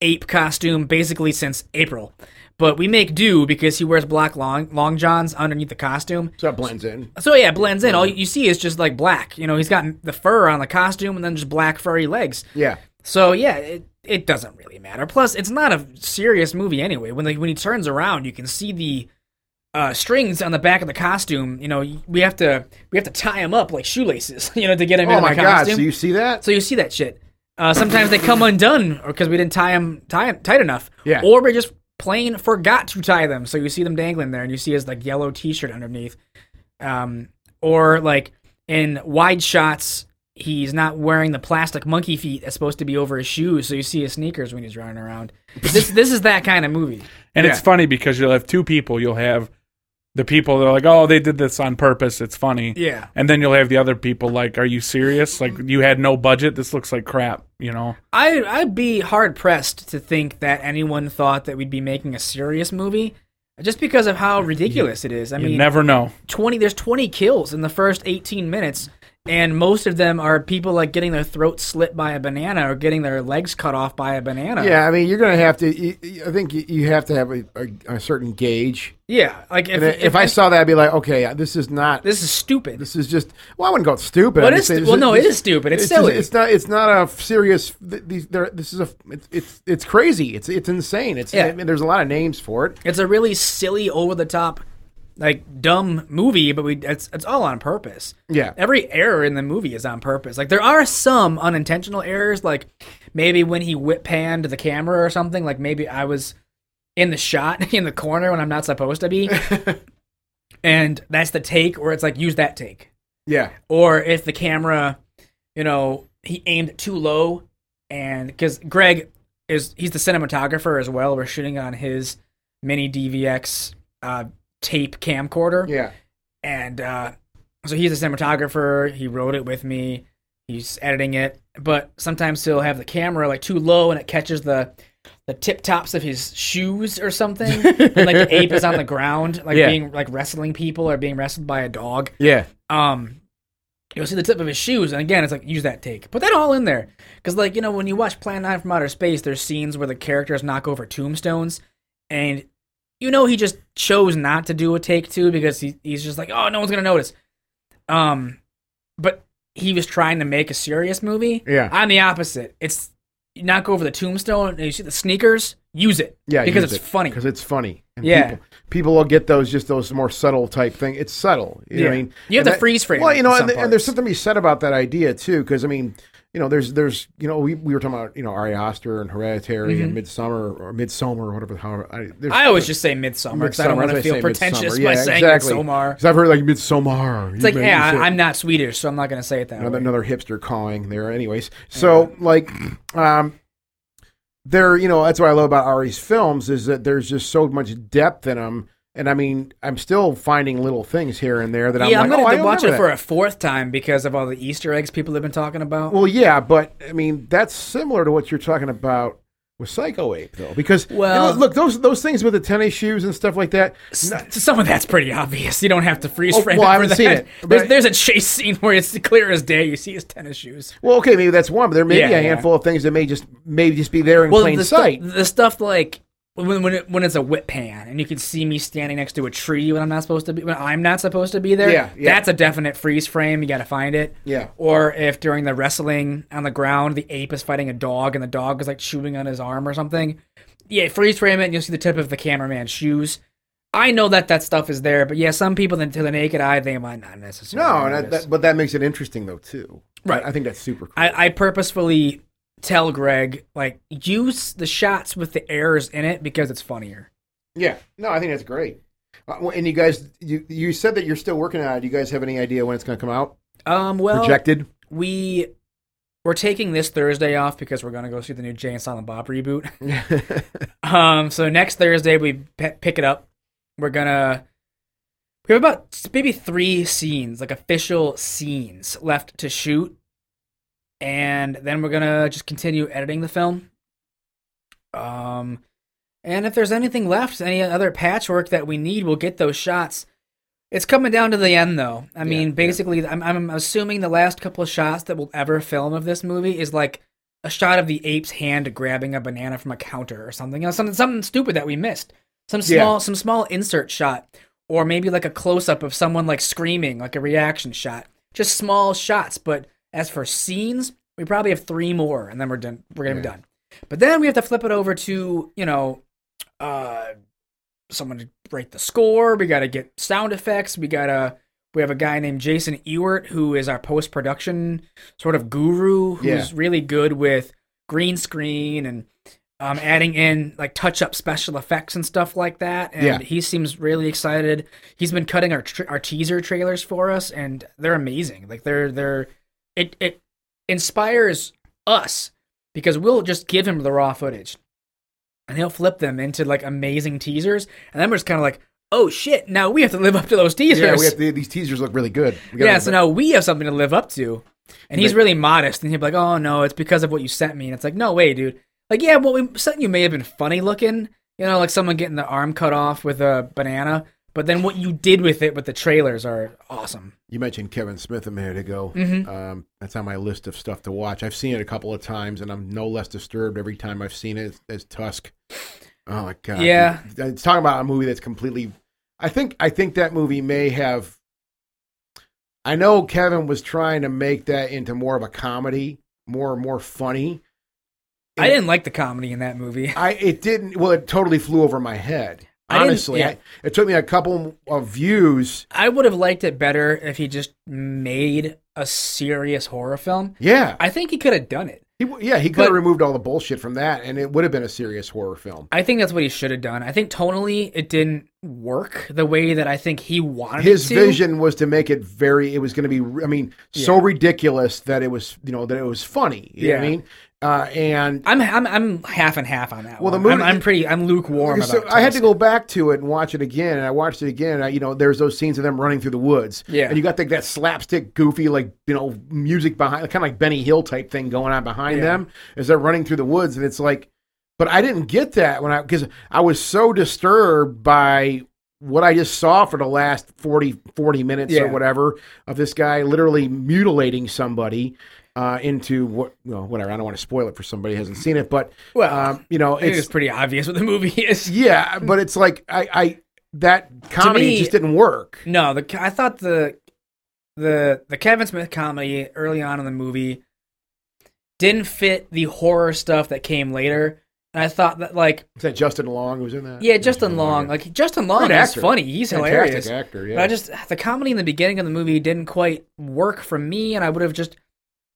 ape costume basically since April. But we make do because he wears black long long johns underneath the costume. so it blends in. So yeah, it blends in. All you see is just like black. You know, he's got the fur on the costume and then just black furry legs. Yeah. So yeah, it, it doesn't really matter. Plus, it's not a serious movie anyway. When the, when he turns around, you can see the uh, strings on the back of the costume. You know, we have to we have to tie him up like shoelaces. You know, to get him in our costume. Oh in my the God. costume. So you see that? So you see that shit. Uh, sometimes they come undone because we didn't tie them tie tight enough. Yeah. Or we just plain forgot to tie them. So you see them dangling there, and you see his like yellow T-shirt underneath. Um, or like in wide shots, he's not wearing the plastic monkey feet that's supposed to be over his shoes, so you see his sneakers when he's running around. this this is that kind of movie. And it's funny because you'll have two people. You'll have the people that are like, "Oh, they did this on purpose. It's funny." Yeah. And then you'll have the other people like, "Are you serious? Like you had no budget. This looks like crap." You know? I I'd be hard pressed to think that anyone thought that we'd be making a serious movie just because of how ridiculous it is. I you mean, never know. 20 there's 20 kills in the first 18 minutes and most of them are people like getting their throat slit by a banana or getting their legs cut off by a banana. Yeah, I mean, you're going to have to. you- I think you- you have to have a, a, a certain gauge. Yeah, like if, And if, I saw that, I'd be like, okay, uh, this is not. this is stupid. This is just. Well, I wouldn't stupid. I'd it just is- say well, no, it is stupid. It's just- silly. it's not. It's not a serious. These. There. This is a. It's. It's. It's crazy. It's. It's insane. It's. Yeah. I mean, there's a lot of names for it. It's a really silly, over the top, like dumb movie, but we it's it's all on purpose. Yeah. Every error in the movie is on purpose. Like there are some unintentional errors, like maybe when he whip panned the camera or something. Like maybe I was in the shot in the corner when I'm not supposed to be, and that's the take, or it's like use that take. Yeah. Or if the camera, you know, he aimed too low, and because Greg is he's the cinematographer as well. We're shooting on his mini DVX uh, tape camcorder, Yeah. and uh, so he's a cinematographer. He wrote it with me. He's editing it, but sometimes he'll have the camera like too low, and it catches the the tip tops of his shoes or something. and, like the ape is on the ground, like Yeah. being like wrestling people or being wrestled by a dog Yeah. um you'll see the tip of his shoes and again it's like use that take put that all in there because like you know when you watch plan 9 from outer space there's scenes where the characters knock over tombstones and you know he just chose not to do a take two because he, he's just like oh no one's gonna notice um but he was trying to make a serious movie Yeah. i'm the opposite it's you knock over the tombstone and you see the sneakers use it Yeah. because use it's it, funny Because it's funny. And Yeah. People, people will get those just those more subtle type thing. It's subtle. You know what I mean? You have And to freeze frame Well, you know, and, and there's something to be said about that idea too. Because I mean, you know, there's there's you know we, we were talking about you know Ari Aster and Hereditary and Midsummer or Midsummer or whatever. However, I, there's, Mm-hmm. i always just say midsummer because i don't want to feel pretentious Midsummer. by Yeah, saying exactly. Because I've heard like Midsummer. It's like, yeah, I- I'm not Swedish, so I'm not gonna say it that another, way. another hipster calling there. Anyways, so like, um, there, you know, that's what I love about Ari's films is that there's just so much depth in them. And I mean, I'm still finding little things here and there that yeah, I'm I'm like, gonna oh, I watch it remember for a fourth time because of all the Easter eggs people have been talking about. Well, yeah, but I mean, that's similar to what you're talking about with Psycho Ape, though, because you know, Well- look, those those things with the tennis shoes and stuff like that. S- Some of that's pretty obvious. You don't have to freeze Oh, frame well, it I haven't that. seen it, there's, there's a chase scene where it's clear as day. You see his tennis shoes. Well, okay, maybe that's one, but there may Yeah, be a yeah. handful of things that may just may just be there in Well, plain the, sight. The stuff like when when, it, when it's a whip pan and you can see me standing next to a tree when I'm not supposed to be when I'm not supposed to be there. Yeah, yeah. That's a definite freeze frame. You got to find it. Yeah. Or if during the wrestling on the ground, the ape is fighting a dog and the dog is like chewing on his arm or something. Yeah, freeze frame it and you'll see the tip of the cameraman's shoes. I know that that stuff is there, but yeah, some people to the naked eye they might not necessarily. No, that, but that makes it interesting though too. Right. I, I think that's super cool. I, I purposefully tell Greg like use the shots with the errors in it because it's funnier. yeah. No, I think that's great. Uh, well, and you guys, you you said that you're still working on it. Do you guys have any idea when it's going to come out? Um, well, Projected? we we're taking this Thursday off because we're gonna go see the new Jay and Silent Bob reboot. um, so next Thursday we pe- pick it up. We're gonna we have about maybe three scenes, like official scenes, left to shoot, and then we're gonna just continue editing the film. Um, and if there's anything left, any other patchwork that we need, we'll get those shots. It's coming down to the end, though. I mean, yeah. basically, I'm, I'm assuming the last couple of shots that we'll ever film of this movie is like a shot of the ape's hand grabbing a banana from a counter or something. You know, something something stupid that we missed. Some Yeah. small some small insert shot, or maybe like a close up of someone like screaming, like a reaction shot. Just small shots. But as for scenes, we probably have three more, and then we're done. We're gonna be done. But then we have to flip it over to you know, uh, someone to write the score. We got to get sound effects. We gotta. We have a guy named Jason Ewert who is our post production sort of guru, who's Yeah. really good with green screen and um, adding in like touch up special effects and stuff like that. And Yeah. he seems really excited. He's been cutting our our teaser trailers for us, and they're amazing. Like they're they're it it inspires us because we'll just give him the raw footage, and he'll flip them into like amazing teasers, and then we're just kind of like. Oh shit! Now we have to live up to those teasers. Yeah, we have to, these teasers look really good. We Yeah, so now we have something to live up to. And he's really modest, and he'll be like, "Oh no, it's because of what you sent me." And it's like, "No way, dude. Like, yeah, what we sent you may have been funny looking, you know, like someone getting the arm cut off with a banana, but then what you did with it with the trailers are awesome." You mentioned Kevin Smith a minute ago. Mhm. Um, that's on my list of stuff to watch. I've seen it a couple of times, and I'm no less disturbed every time I've seen it as Tusk. Oh my god! Yeah. it's talking about a movie that's completely. I think I think that movie may have. I know Kevin was trying to make that into more of a comedy, more and more funny. I didn't like the comedy in that movie. I it didn't. Well, it totally flew over my head. Honestly, yeah. I, it took me a couple of views. I would have liked it better if he just made a serious horror film. Yeah, I think he could have done it. He, yeah, he could have removed all the bullshit from that, and it would have been a serious horror film. I think that's what he should have done. I think tonally it didn't work the way that I think he wanted His it to. His vision was to make it very. It was going to be. I mean, so ridiculous that it was. You know that it was funny. You know what I Yeah. mean, uh, and I'm I'm I'm half and half on that. Well, the one. I'm, movie- I'm pretty I'm lukewarm so. I had to go back to it and watch it again, and I watched it again. And I, you know, there's those scenes of them running through the woods. Yeah. and you got like that slapstick, goofy, like you know, music behind, kind of like Benny Hill type thing going on behind Yeah. them as they're running through the woods, and it's like, but I didn't get that when I because I was so disturbed by what I just saw for the last 40, 40 minutes or whatever of this guy literally mutilating somebody. Uh, into what? Well, whatever. I don't want to spoil it for somebody who hasn't seen it, but Well, um, you know, it's it's pretty obvious what the movie is. yeah, but it's like I, I that comedy me- just didn't work. No, the I thought the the the Kevin Smith comedy early on in the movie didn't fit the horror stuff that came later. And I thought that like Is that Justin Long was in that? yeah, Justin Long, like Justin Long is funny. He's fantastic hilarious. actor. Yeah, But I just the comedy in the beginning of the movie didn't quite work for me, and I would have just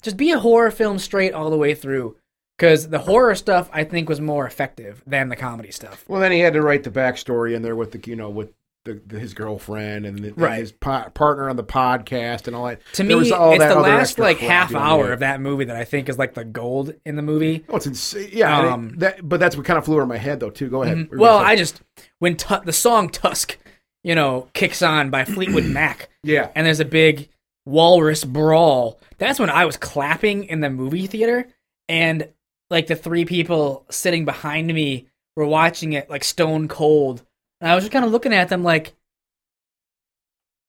just be a horror film straight all the way through. Because the horror stuff I think was more effective than the comedy stuff. well, then he had to write the backstory in there with the you know with the, the, his girlfriend and, the, and his po- partner on the podcast and all that. To There me, it's that the last like half hour of that movie that I think is like the gold in the movie. Oh, it's insane. Yeah, it- Um, that, but that's what kind of flew over my head though too. Go ahead. Mhm. You Well. I just when tu- the song Tusk, you know, kicks on by Fleetwood Mac, yeah. and there's a big walrus brawl. That's when I was clapping in the movie theater, and like the three people sitting behind me were watching it like stone cold, and I was just kind of looking at them like,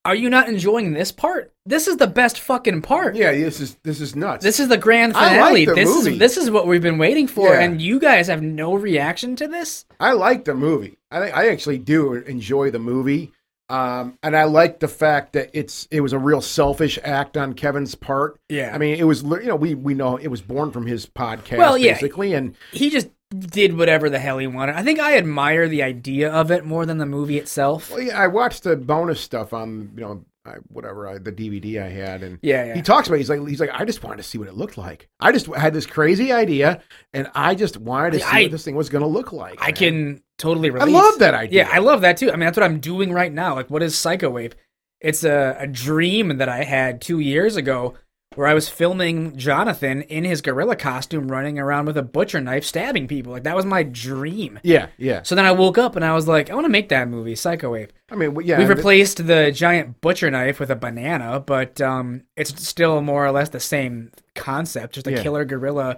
"Are you not enjoying this part? This is the best fucking part." Yeah, this is this is nuts. This is the grand I like finale. the this movie. is this is what we've been waiting for, Yeah. and you guys have no reaction to this. I like the movie. I I actually do enjoy the movie. Um, and I like the fact that it's it was a real selfish act on Kevin's part. Yeah. I mean, it was you know we we know it was born from his podcast Well, yeah. basically, and he just did whatever the hell he wanted. I think I admire the idea of it more than the movie itself. well, yeah, I watched the bonus stuff on you know I, whatever I, the DVD I had, and Yeah, yeah. he talks about it. he's like he's like I just wanted to see what it looked like. I just had this crazy idea, and I just wanted to see what this thing was going to look like. I man. can totally relate. I love that idea. Yeah, I love that too. I mean, that's what I'm doing right now. Like, what is Psycho Ape? It's a, a dream that I had two years ago where I was filming Jonathan in his gorilla costume running around with a butcher knife stabbing people. Like, that was my dream. yeah, yeah. So then I woke up and I was like, I want to make that movie, Psycho Ape. I mean, yeah. And- replaced the giant butcher knife with a banana, but um, it's still more or less the same concept. Just a Yeah. killer gorilla,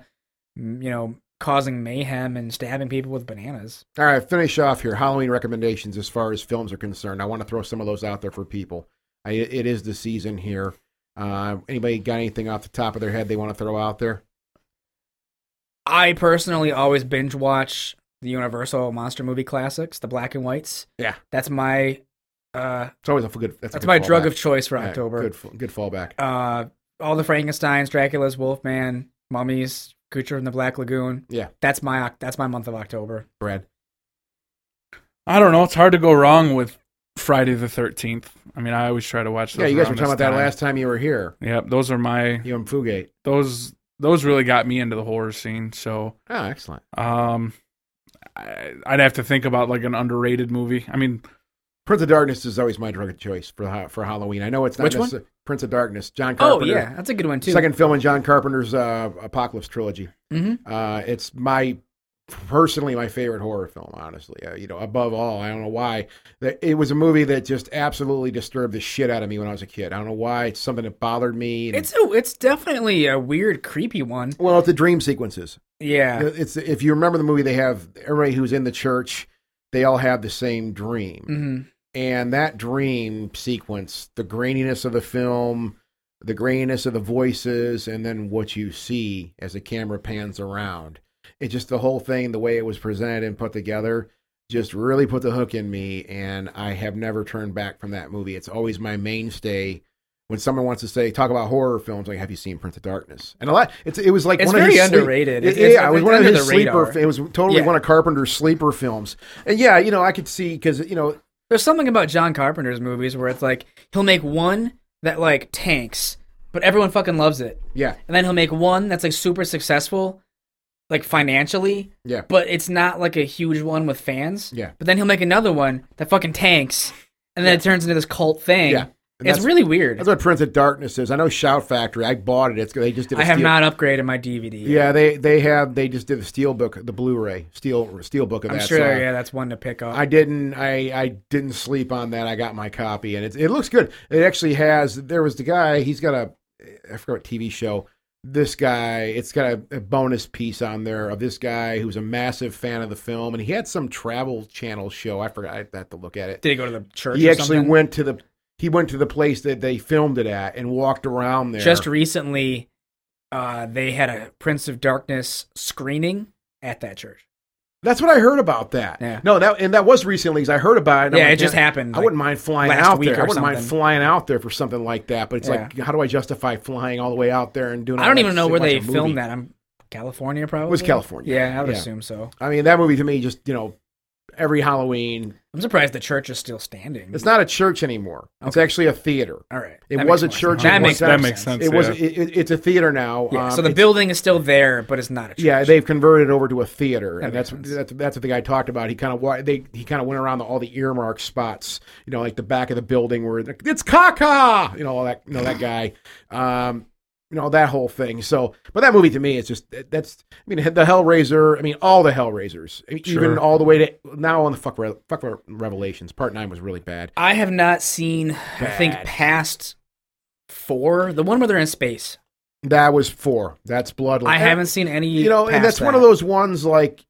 you know, causing mayhem and stabbing people with bananas. All right, finish off here. Halloween recommendations as far as films are concerned. I want to throw some of those out there for people. I, it is the season here. Uh, anybody got anything off the top of their head they want to throw out there? I personally always binge watch the Universal monster movie classics, the black and whites. Yeah. That's my uh It's always a good. That's, a good my drug of choice for Yeah, October. Good, good fallback. Uh all the Frankensteins, Dracula's, Wolfman, Mummies, Creature from the Black Lagoon. Yeah. That's my that's my month of October. Brad. I don't know. It's hard to go wrong with Friday the Thirteenth. I mean, I always try to watch. Those Yeah, you guys were around talking this about that time. last time you were here. Yep, those are my You and Fugate. those those really got me into the horror scene. So, Oh, excellent. um, I, I'd have to think about like an underrated movie. I mean, Prince of Darkness is always my drug of choice for ha- for Halloween. I know it's not Which one? necessar- Prince of Darkness, John Oh Carpenter. yeah, that's a good one too. Second film in John Carpenter's uh, Apocalypse trilogy. hmm Uh, it's my personally my favorite horror film. Honestly, uh, you know, above all, I don't know why. It was a movie that just absolutely disturbed the shit out of me when I was a kid. I don't know why. It's something that bothered me. and- It's a, it's definitely a weird, creepy one. well, it's the dream sequences. Yeah. It's if you remember the movie, they have everybody who's in the church. They all have the same dream. hmm and that dream sequence the graininess of the film the graininess of the voices and then what you see as the camera pans around it just the whole thing the way it was presented and put together just really put the hook in me and i have never turned back from that movie it's always my mainstay when someone wants to say talk about horror films like have you seen prince of darkness and a lot it's it was like It's one of very his sleep- underrated. it- It's- yeah, it was one of his the sleeper. radar. It was totally Yeah. one of Carpenter's sleeper films. And yeah, you know, I could see because you know There's something about John Carpenter's movies where it's like he'll make one that like tanks, but everyone fucking loves it, Yeah, and then he'll make one that's like super successful, like financially, yeah, but it's not like a huge one with fans. yeah. But then he'll make another one that fucking tanks, and then it turns into this cult thing. Yeah. And It's really weird. That's what Prince of Darkness is. I know Shout Factory. I bought it. It's they just did. a I have steel- not upgraded my DVD. yet. Yeah, they they have they just did the steel book, the Blu-ray steel steel book of I'm that. sure. so yeah, that's one to pick up. I didn't I I didn't sleep on that. I got my copy and it it looks good. It actually has. There was the guy. He's got a I forgot what TV show. This guy. It's got a, a bonus piece on there of this guy who's a massive fan of the film, and he had some travel channel show. I forgot. I have to look at it. Did he go to the church? He actually something? went to the he went to the place that they filmed it at and walked around there. Just recently, uh, they had a Prince of Darkness screening at that church. That's what I heard about that. Yeah. No, that and that was recently because I heard about it. and yeah, like, it just "Man, happened. I like- wouldn't mind flying out there. I wouldn't mind flying out there for something like that. But it's like, how do I justify flying all the way out there and doing? I don't even know where they filmed that. I'm California, probably. It was California. Yeah, I would Yeah. assume so. I mean, that movie to me just you know, every Halloween. I'm surprised the church is still standing. It's not a church anymore. It's Okay. actually a theater. All right. It That was a church That makes that makes sense. It was. yeah. It, it- it's a theater now. Yeah, Um, so the building is still there, but it's not a church. Yeah, they've converted it over to a theater, That and makes that's, that's that's what the guy talked about. He kind of they he kind of went around the, all the earmark spots, you know, like the back of the building where it's Kaka, you know, all that you know that guy, um, you know that whole thing. So, but that movie to me is just that's I mean the Hellraiser. I mean all the Hellraisers, I mean, even all the way to now on the fuck Re- fuck Re- Revelations. Part nine was really bad. I have not seen. I think past four, the one where they're in space. That was four. That's Bloodline. I haven't seen any. you know, and that's one of those ones like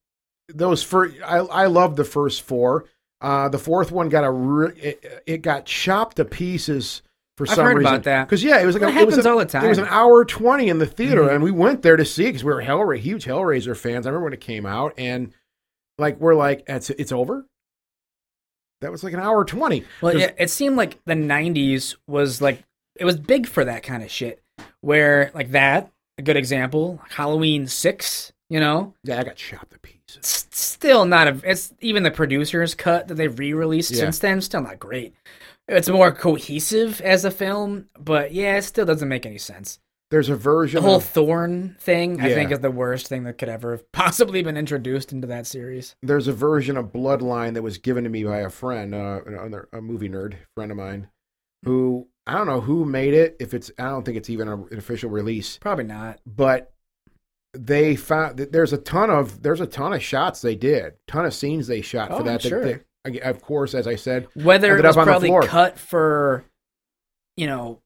those first. I I love the first four. Uh, the fourth one got a re- it, it got chopped to pieces for I've some heard reason. about that. Because yeah, it was like That a, it was happens a- all the time. It was an hour twenty in the theater, Mhm. and we went there to see it because we were Hellra- huge Hellraiser fans. I remember when it came out, and like we're like, it's it's over. That was like an hour twenty. Well, yeah, it seemed like the '90s was like it was big for that kind of shit. Where like that, a good example, Halloween Six. You know, Yeah, I got chopped to pieces. It's still not a. It's even the producers' cut that they've re-released Yeah. since then. Still not great. It's more cohesive as a film, but yeah, it still doesn't make any sense. There's a version. The whole of, Thorn thing, I think, is the worst thing that could ever have possibly been introduced into that series. there's a version of Bloodline that was given to me by a friend, uh, another a movie nerd friend of mine, who I don't know who made it. If it's, I don't think it's even a, an official release, Probably not. but they found that there's a ton of there's a ton of shots they did, ton of scenes they shot Oh, for that. Sure. of course, as I said, Whether it was up on the probably cut for, you know,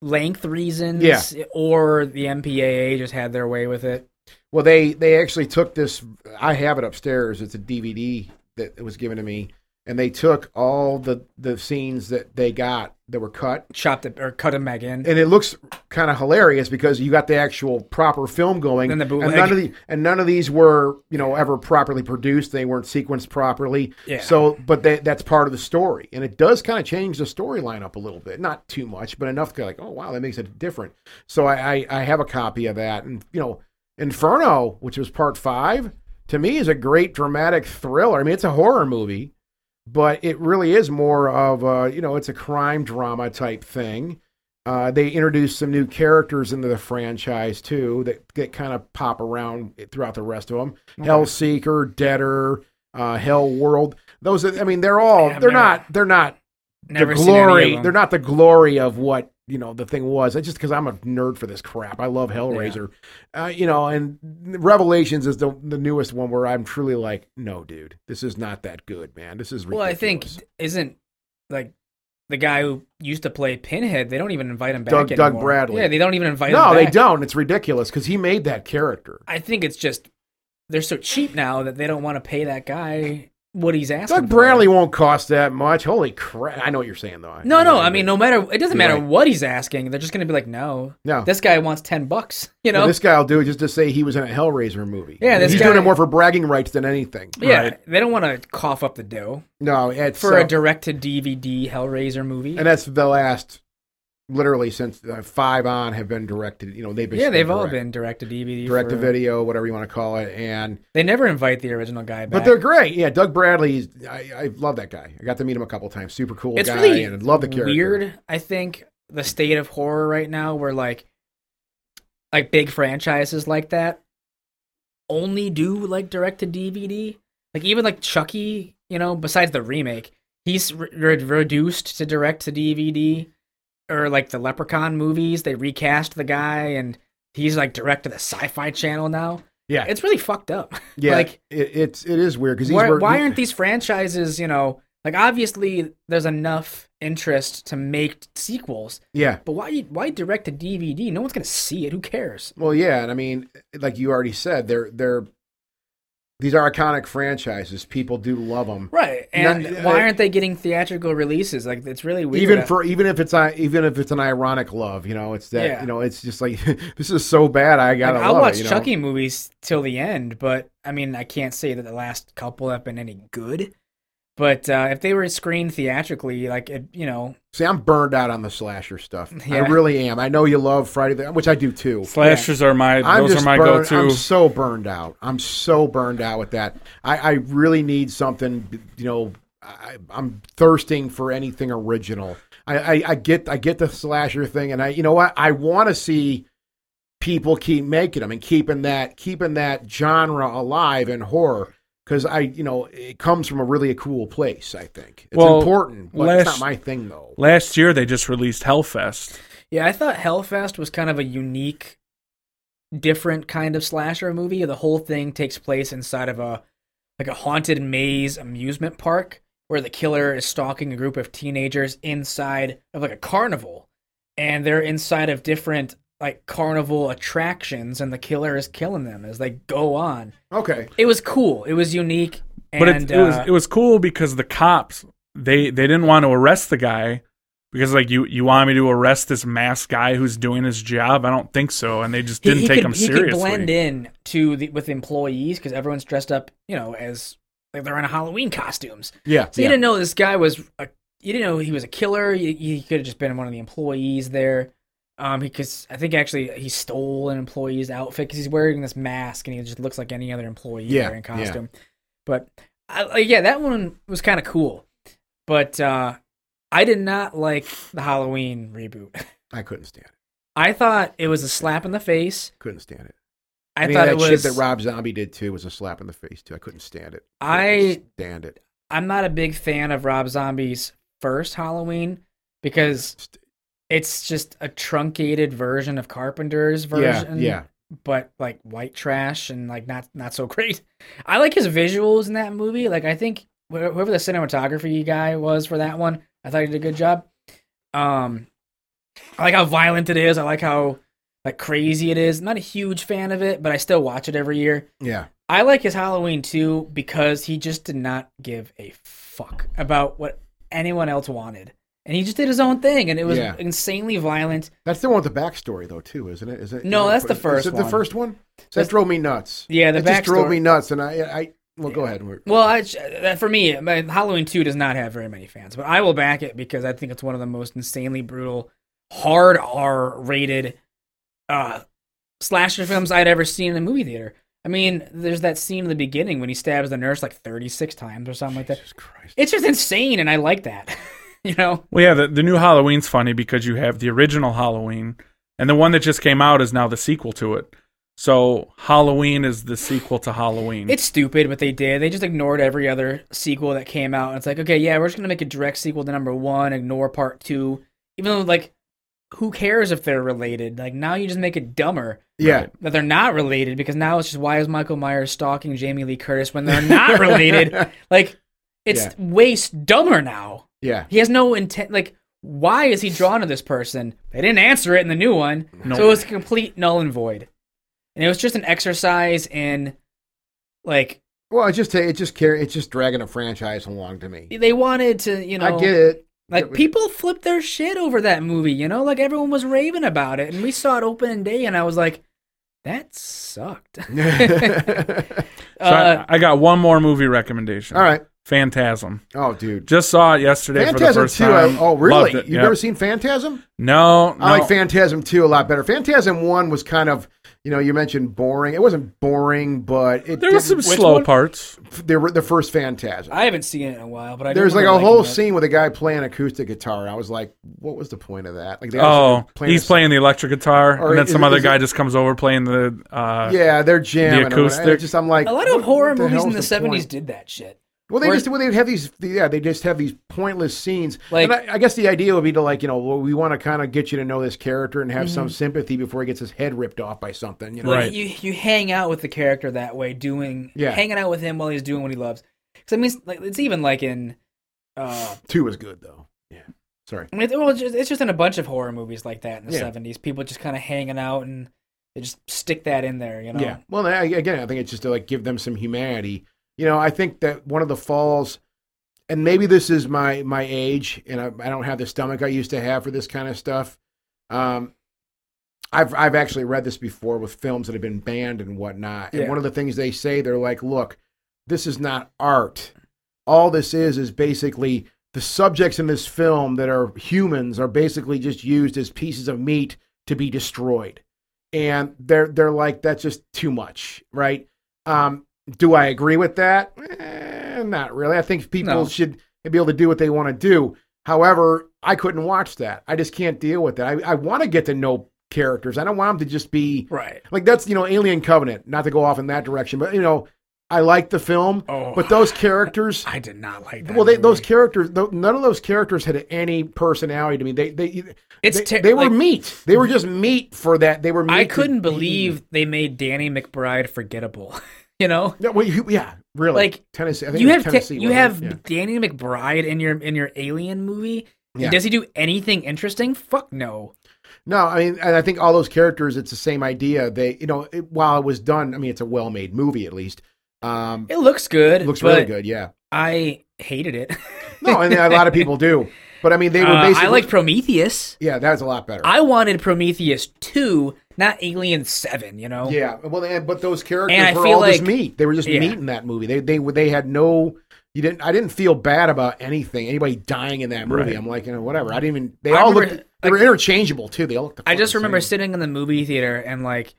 length reasons, Yeah. or the MPAA just had their way with it. well, they they actually took this. I have it upstairs. It's a DVD that was given to me, and they took all the the scenes that they got that were cut Chopped it or cut them back in. and it looks kind of hilarious because you got the actual proper film going, the and none of the and none of these were you know ever properly produced. They weren't sequenced properly. Yeah. So, but they, that's part of the story, and it does kind of change the storyline up a little bit, not too much, but enough to like, oh wow, that makes it different. So I, I I have a copy of that, and you know, Inferno, which was part five, to me is a great dramatic thriller. I mean, it's a horror movie, but it really is more of a you know, it's a crime drama type thing. Uh, they introduced some new characters into the franchise too that, that kind of pop around throughout the rest of them. Hellseeker, Deader, uh, Hell World. Those, are, I mean, they're all they're never- not they're not Never the seen any of glory. They're not the glory of what you know the thing was. It's just because I'm a nerd for this crap. I love Hellraiser, uh, you know. And Revelations is the the newest one where I'm truly like, no, dude, this is not that good, man. This is Well, I think isn't like the guy who used to play Pinhead. They don't even invite him back. Doug- Doug. Bradley. Yeah, they don't even invite him. no, they don't. It's ridiculous because he made that character. I think it's just they're so cheap now that they don't want to pay that guy what he's asking. Doug for. Bradley won't cost that much. Holy crap! I know what you're saying though. No, no. I mean, no matter it doesn't matter right. what he's asking. They're just gonna be like, no, no. this guy wants ten bucks. You know? Well, this guy will do it just to say he was in a Hellraiser movie. Yeah, this he's guy- doing it more for bragging rights than anything. yeah, Right. they don't want to cough up the dough No, it's for uh, a direct to DVD Hellraiser movie. and that's the last, literally since uh, five on have been directed. You know, they've been yeah, they've all been directed DVD. direct to video, whatever you want to call it, and They never invite the original guy back. but they're great. Yeah, Doug Bradley, I, I love that guy. I got to meet him a couple times. Super cool it's guy, really and I love the character. weird. I think the state of horror right now, where like, like big franchises like that, only do like direct to DVD. Like even like Chucky, you know, besides the remake, he's re- reduced to direct to DVD. Or like the Leprechaun movies, they recast the guy and he's like direct to the Sci-Fi Channel now. Yeah, It's really fucked up. yeah. like- it, it's it is weird because why, why aren't these franchises, you know, like obviously there's enough interest to make sequels, Yeah, but why why direct to DVD? No one's gonna see it. Who cares? well, yeah, and I mean, like you already said, they're they're these are iconic franchises. People do love them. Right. And Not- why uh, aren't they getting theatrical releases? Like it's really weird. even for even if it's a, even if it's an ironic love, you know, it's that Yeah. you know, it's just like this is so bad. I gotta I'll love watch it. You know? Chucky movies till the end, but I mean I can't say that the last couple have been any good. But uh, if they were screened theatrically, like it, you know, See, I'm burned out on the slasher stuff. I really am. I know you love Friday, the, which I do too. Slashers are my I'm those just are my burned, go I'm so burned out. I'm so burned out with that. I, I really need something. You know, I, I'm thirsting for anything original. I, I, I get I get the slasher thing, and I you know what I want to see people keep making them and keeping that keeping that genre alive in horror because I you know it comes from a really cool place. I think it's Well, important, but it's last- not my thing though. Last year they just released Hellfest. Yeah, I thought Hellfest was kind of a unique, different kind of slasher movie. The whole thing takes place inside of a like a haunted maze amusement park where the killer is stalking a group of teenagers inside of like a carnival, and they're inside of different like carnival attractions, and the killer is killing them as they go on. Okay, It was cool. It was unique. And, But it, it was uh, it was cool because the cops they they didn't want to arrest the guy because like you you want me to arrest this masked guy who's doing his job? I don't think so, and they just didn't he take could, him he seriously. could blend in to the with employees because everyone's dressed up, you know, as like they're in Halloween costumes. yeah, So yeah. you didn't know this guy was a, you didn't know he was a killer. He, he could have just been one of the employees there. Um, because I think actually he stole an employee's outfit because he's wearing this mask and he just looks like any other employee Yeah, wearing yeah. costume. But I, like, yeah, that one was kind of cool. But uh, I did not like the Halloween reboot. I couldn't stand it. I thought it was a slap in the face. Couldn't stand it. I, Any thought of it that was. shit that Rob Zombie did too was a slap in the face too. I couldn't stand it. I- Couldn't stand it. I'm not a big fan of Rob Zombie's first Halloween because it's just a truncated version of Carpenter's version. yeah. But like white trash and like not not so great. I like his visuals in that movie. Like I think whoever the cinematography guy was for that one, I thought he did a good job. Um, I like how violent it is. I like how like crazy it is. I'm not a huge fan of it, but I still watch it every year. Yeah. I like his Halloween too because he just did not give a fuck about what anyone else wanted. And he just did his own thing and it was Yeah. insanely violent. That's the one with the backstory though too, isn't it? Is it? No, that's the first is it the one. first one? So that That's- drove me nuts. Yeah, the That just drove backstory- me nuts, and I, I, well, go ahead. We're- Well, I, that for me, my- Halloween 2 does not have very many fans, but I will back it because I think it's one of the most insanely brutal, hard R rated uh, slasher films I'd ever seen in the movie theater. I mean, there's that scene in the beginning when he stabs the nurse like 36 times or something like that. Jesus Christ. It's just insane, and I like that. you know, Well, yeah, the, the new Halloween's funny because you have the original Halloween, and the one that just came out is now the sequel to it. So Halloween is the sequel to Halloween. it's stupid what they did. They just ignored every other sequel that came out. And it's like, okay, yeah, we're just gonna make a direct sequel to number one, ignore part two, even though like, who cares if they're related? Like now you just make it dumber Yeah. that they're not related because now it's just why is Michael Myers stalking Jamie Lee Curtis when they're not related? like, it's Yeah. way dumber now. Yeah. He has no intent. Like, why is he drawn to this person? They didn't answer it in the new one, No. so it was complete null and void. And it was just an exercise in, like, Well, it just it just carry it's just dragging a franchise along to me. they wanted to, you know, I get it. like people flipped their shit over that movie. You know, like everyone was raving about it, and we saw it opening day, and I was like, that sucked. So uh, I, I got one more movie recommendation. All right. Phantasm. Oh, dude. Just saw it yesterday for the first 2. time. I, oh, really? Loved it. You've Yep. never seen Phantasm? No, no. I like Phantasm 2 a lot better. Phantasm 1 was kind of, you know, you mentioned boring. It wasn't boring, but it there was some slow one? parts. They were the first Phantasm. I haven't seen it in a while, but I There's like a whole liking scene with a guy playing acoustic guitar. I was like, what was the point of that? Like, they Oh, playing he's playing the electric guitar, Or and then is- some other is guy it- just comes over playing the. Uh, Yeah, they're jamming. or whatever. acoustic. Just I'm like, A lot of horror movies hell's in the seventies point? did that shit. Well, they Where- just well, they have these yeah they just have these pointless scenes. Like- and I, I guess the idea would be to like you know well, we want to kind of get you to know this character and have Mm-hmm. some sympathy before he gets his head ripped off by something. You know, Right. You you hang out with the character that way, doing Yeah. hanging out with him while he's doing what he loves. Because I mean, it's like it's even like in, uh, two is good though. Yeah, sorry. I mean, it- well, it's just, it's just in a bunch of horror movies like that in the Yeah. seventies. People just kind of hanging out and they just stick that in there, you know. Yeah. Well, I, again, I think it's just to like give them some humanity. You know, I think that one of the falls, and maybe this is my my age, and I, I don't have the stomach I used to have for this kind of stuff. Um, I've I've actually read this before with films that have been banned and whatnot. And Yeah. one of the things they say, they're like, "Look, this is not art. All this is is basically." The subjects in this film that are humans are basically just used as pieces of meat to be destroyed and they're they're like that's just too much, right? Um, do I agree with that? Eh, not really. I think people No. should be able to do what they want to do. However, I couldn't watch that. I just can't deal with that. I, I want to get to know characters. I don't want them to just be Right. like that's you know Alien Covenant. Not to go off in that direction, but you know I like the film, Oh, but those characters. I did not like that. Well, they, those characters, none of those characters had any personality to me. They, they, It's they, ter- they were like- meat. They were just meat for that. They were. Meat I couldn't be- believe they made Danny McBride forgettable. you know, No, well, you, yeah, really. Like, Tennessee. I think you have ta- you have it? Danny McBride in your in your Alien movie. Yeah. Does he do anything interesting? Fuck no. No, I mean, and I think all those characters. It's the same idea. They, you know, it, while it was done, I mean, it's a well-made movie at least. Um, It looks good. it looks really good. Yeah. I hated it. No, and a lot of people do. But I mean, they were Uh, basically. I liked Prometheus. Yeah, that was a lot better. I wanted Prometheus two, not Alien seven. You know. Yeah, well, and, but those characters And I were feel all just meat. They were just Yeah. meat in that movie. They they they had no. You didn't. I didn't feel bad about anything. Anybody dying in that movie. Right. I'm like, you know, whatever. I didn't even. They I all remember, looked. They were interchangeable too. They all looked. the I just remember same. sitting in the movie theater and like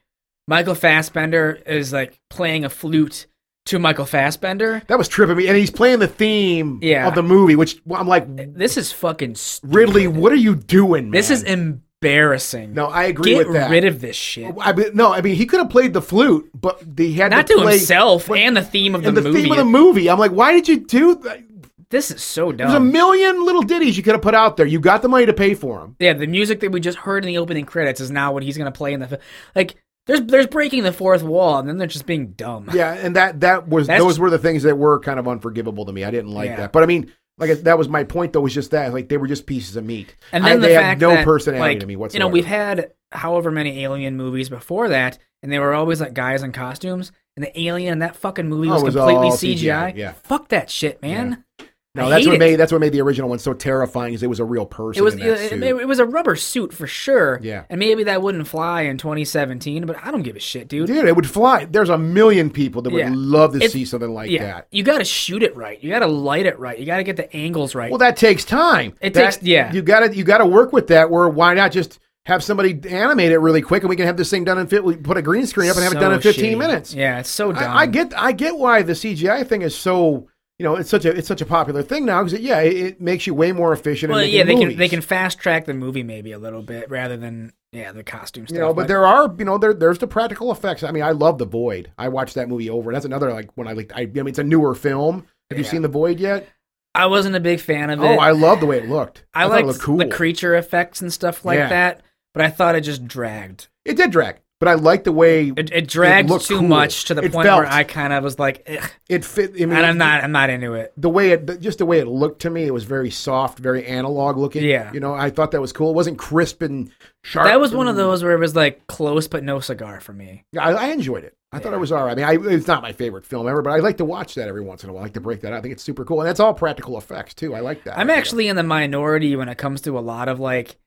Michael Fassbender is like playing a flute to Michael Fassbender. That was tripping me, and he's playing the theme Yeah. of the movie, which I'm like, This is fucking stupid. Ridley, what are you doing? Man? This is embarrassing. No. I agree Get with that. Get rid of this shit. I mean, no, I mean he could have played the flute, but he had Not to, to play himself but- and the theme of the, and the movie. theme of the movie. I'm like, why did you do that? this is so dumb. There's a million little ditties you could have put out there. You got the money to pay for them. yeah, the music that we just heard in the opening credits is now what he's gonna play in the. Like, there's there's breaking the fourth wall, and then they're just being dumb. Yeah, and that that was That's- those were the things that were kind of unforgivable to me. I didn't like Yeah. that, but I mean, like that was my point though. Was just that like they were just pieces of meat, And I- the they fact had no that, personality like, to me whatsoever. You know, we've had however many alien movies before that, and they were always like guys in costumes. And the alien in that fucking movie Oh, was it was completely CGI. CGI, yeah. Fuck that shit, man. No, I that's what it. made that's what made the original one so terrifying. Is it was a real person. It was it, it, it was a rubber suit for sure. Yeah. And maybe that wouldn't fly in 2017, but I don't give a shit, dude. Dude, it would fly. There's a million people that would Yeah. love to It's- see something like yeah. that. You got to shoot it right. You got to light it right. You got to get the angles right. Well, that takes time. It That- takes- yeah. You got to you got to work with that. Where why not just have somebody animate it really quick and we can have this thing done in fit. We put a green screen up and have it done in 15 shitty. minutes. Yeah, it's so dumb. I, I get I get why the CGI thing is so you know, it's such a it's such a popular thing now because yeah, it, it makes you way more efficient. Well, yeah, they movies. can they can fast track the movie maybe a little bit rather than yeah the costume stuff. You know, but there are, you know, there there's the practical effects. I mean, I love The Void. I watched that movie over. That's another like when I like. I, I mean, it's a newer film. Have you seen The Void yet? I wasn't a big fan of oh, it. Oh, I love the way it looked. I, it liked looked cool. the creature effects and stuff like Yeah. that, but I thought it just dragged. It did drag, but I like the way It, it dragged looked too cool. much to the It point felt- where I kind of was like, Ugh, it fit. I mean, and I'm not I'm not into it. the way it just the way it looked to me. It was very soft, very analog looking. Yeah. you know, I thought that was cool. It wasn't crisp and sharp. That was one of those where it was like close but no cigar for me. I, I enjoyed it. I thought it was all right. I mean, I, it's not my favorite film ever, but I like to watch that every once in a while. I like to break that out. I think it's super cool, and that's all practical effects too. I like that. I'm idea. actually in the minority when it comes to a lot of like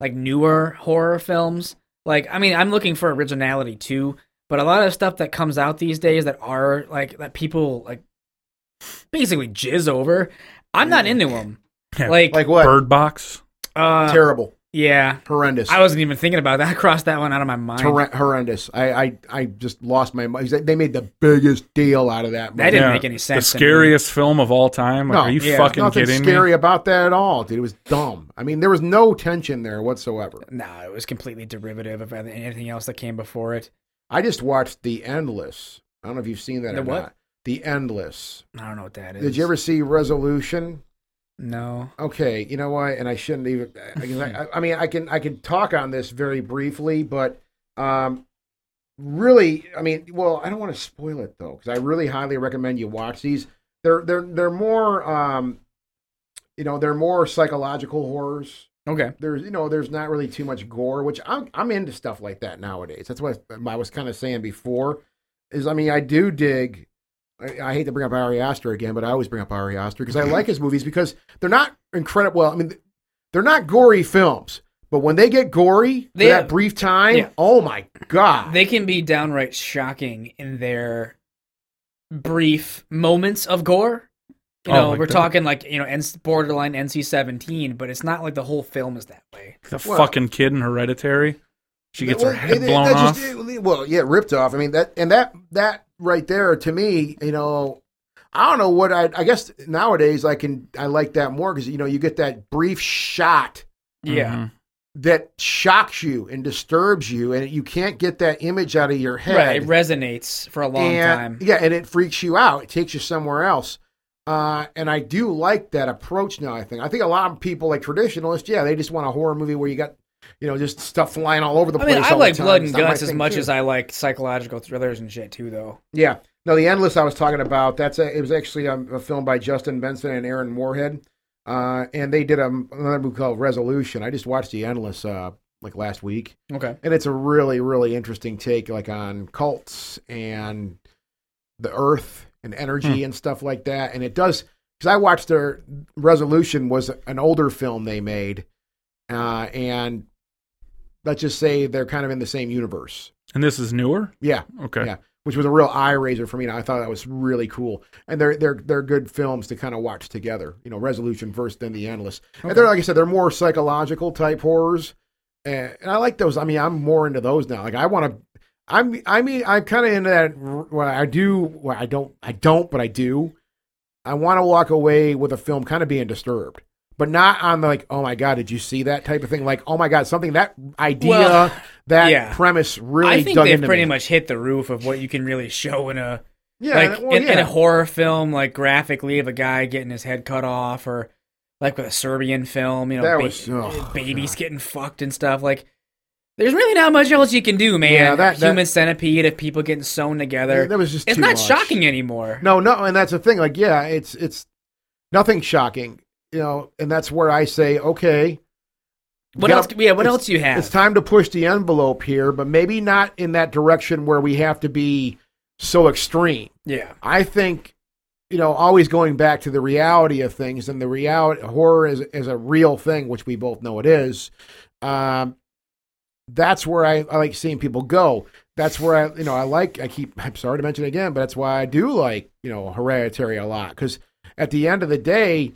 like newer horror films. Like I mean, I'm looking for originality too, but a lot of stuff that comes out these days that are like that people like basically jizz over, I'm not into them. Yeah. Like, like what? Bird Box. uh, Terrible, yeah, horrendous. I wasn't even thinking about that. I crossed that one out of my mind. Horre- horrendous. I, I I just lost my mind. They made the biggest deal out of that. That didn't make any sense The scariest film of all time. Like, No, are you yeah, fucking Nothing kidding scary me? about that at all, dude. It was dumb. I mean, there was no tension there whatsoever. No, it was completely derivative of anything else that came before it. I just watched The Endless. I don't know if you've seen that The or what? not. The Endless. I don't know what that is. Did you ever see Resolution? No. Okay, you know what? And I shouldn't even. because I, I mean, I can I can talk on this very briefly, but um, really, I mean, well, I don't want to spoil it though, because I really highly recommend you watch these. They're they're they're more, um, you know, they're more psychological horrors. Okay. There's you know, there's not really too much gore, which I'm I'm into stuff like that nowadays. That's what I was kind of saying before. Is I mean, I do dig. I, I hate to bring up Ari Aster again, but I always bring up Ari Aster because I like his movies because they're not incredible. Well, I mean, they're not gory films, but when they get gory They for have- that brief time, yeah. oh my god! They can be downright shocking in their brief moments of gore. You Oh, know, like we're that. talking like, you know, N- borderline NC 17, but it's not like the whole film is that way. The Well- fucking kid in Hereditary. She gets her Well, head it- it- blown off. just- it- well, yeah, ripped off. I mean that and that that right there to me, you know, I don't know what I. I guess nowadays I can I like that more because you know you get that brief shot Yeah. Mhm. that shocks you and disturbs you, and you can't get that image out of your head. Right. It resonates for a long and, time. Yeah, and it freaks you out. It takes you somewhere else. Uh, and I do like that approach now. I think. I think a lot of people like traditionalists. Yeah, they just want a horror movie where you got, you know, just stuff flying all over the I place. mean, I like blood and guts as much too. as I like psychological thrillers and shit too, though. Yeah. No, the Endless I was talking about. That's a, it was actually a, a film by Justin Benson and Aaron Moorhead, uh, and they did a, another movie called Resolution. I just watched the Endless uh, like last week, Okay. and it's a really really interesting take like on cults and the Earth and energy and stuff like that. And it does because I watched their Resolution was an older film they made, uh, and let's just say they're kind of in the same universe. And this is newer. Yeah Okay. Yeah. which was a real eye raiser for me. And I thought that was really cool. And they're they're they're good films to kind of watch together. You know, Resolution first, then The Endless. And they're like I said, they're more psychological type horrors, and, and I like those. I mean, I'm more into those now. Like I want to. I'm. I mean, I'm kind of into that. Well, I do. Well, I don't. I don't, but I do. I want to walk away with a film kind of being disturbed, but not on the like, oh my god, did you see that type of thing? Like, oh my god, something that idea, Well, that yeah. premise really. I think they've pretty me. much hit the roof of what you can really show in a Yeah, like well, in, in a horror film, like graphically of a guy getting his head cut off, or like with a Serbian film, you know, ba- was- oh, uh, babies God. getting fucked and stuff. Like, there's really not much else you can do, man. Yeah, that- that- Human centipede of people getting sewn together. that was just it's not much. shocking anymore. No, no, and that's the thing. Like, yeah, it's it's nothing shocking, you know, and that's where I say, okay, What gotta- else? Yeah, what else you have? it's time to push the envelope here, but maybe not in that direction where we have to be so extreme. yeah, I think, you know, always going back to the reality of things, and the reality horror is is a real thing, which we both know it is. Um, that's where I, I like seeing people go. That's where I, you know, I like. I keep. I'm sorry to mention it again, but that's why I do like, you know, Hereditary a lot because at the end of the day,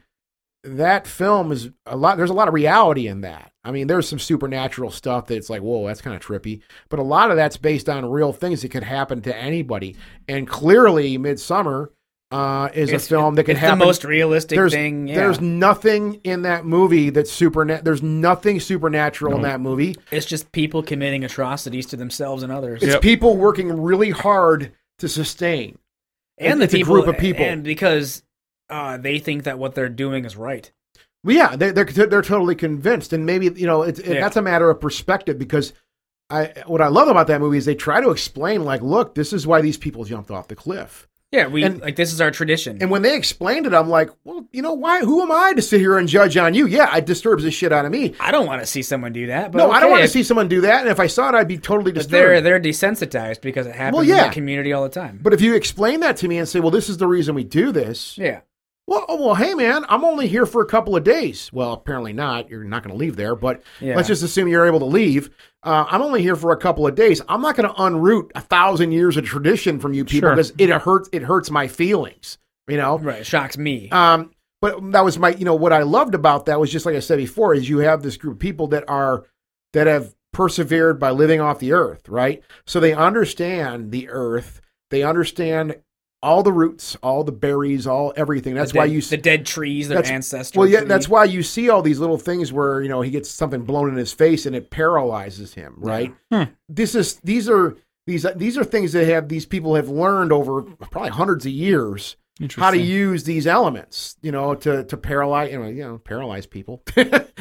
that film is a lot. There's a lot of reality in that. I mean, there's some supernatural stuff that's like, whoa, that's kind of trippy. But a lot of that's based on real things that could happen to anybody. And clearly, Midsommar uh, is It's- a film that can it's happen. the most realistic there's, thing. Yeah. there's nothing in that movie that's super. There's nothing supernatural in that movie. it's just people committing atrocities to themselves and others. It's Yep. people working really hard to sustain. and the it's a people, group of people. and because uh, they think that what they're doing is right. Well, yeah, they, they're they're totally convinced, and maybe you know it's it, Yeah. that's a matter of perspective because I what I love about that movie is they try to explain like, look, this is why these people jumped off the cliff, Yeah, we And- like this is our tradition. and when they explained it, I'm like, well, you know, why? Who am I to sit here and judge on you? Yeah, it disturbs the shit out of me. I don't want to see someone do that. But no, I don't want to see someone do that, and if I saw it, I'd be totally But they're they're desensitized because it happens Well, in the community all the time. But if you explain that to me and say, well, this is the reason we do this, yeah, Well, oh, well, hey, man, I'm only here for a couple of days. Well, apparently not. You're not going to leave there, but Yeah. let's just assume you're able to leave. Uh, I'm only here for a couple of days. I'm not going to unroot a thousand years of tradition from you people Sure. because it hurts. It hurts my feelings. You know. right. It shocks me. Um, but that was my, you know, what I loved about that was just like I said before, is you have this group of people that are that have persevered by living off the earth, right? So they understand the earth. They understand all the roots, all the berries, all everything. That's The why dead- you the dead trees, their ancestors. well, yeah, that's why you see all these little things where you know he gets something blown in his face and it paralyzes him, right? Hmm. This is these are these these are things that have these people have learned over probably hundreds of years how to use these elements, you know, to to paralyze, you know, you know, paralyze people,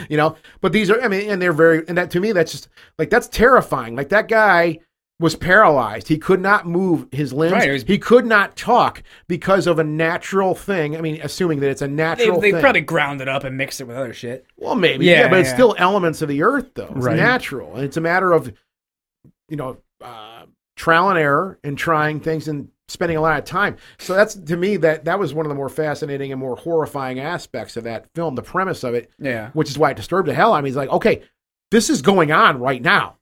you know. But these are, I mean, and they're very, and that to me, that's just like that's terrifying. Like that guy was paralyzed; he could not move his limbs. Right, was- he could not talk because of a natural thing. I mean, assuming that it's a They, natural they thing. probably ground it up and mixed it with other shit. Well, maybe, yeah, Yeah, but it's still elements of the earth, though. It's Right. natural, and it's a matter of, you know, uh, trial and error and trying things and spending a lot of time. So that's to me that that was one of the more fascinating and more horrifying aspects of that film. The premise of it, Yeah. which is why it disturbed the hell out of me. Is like, okay, this is going on right now.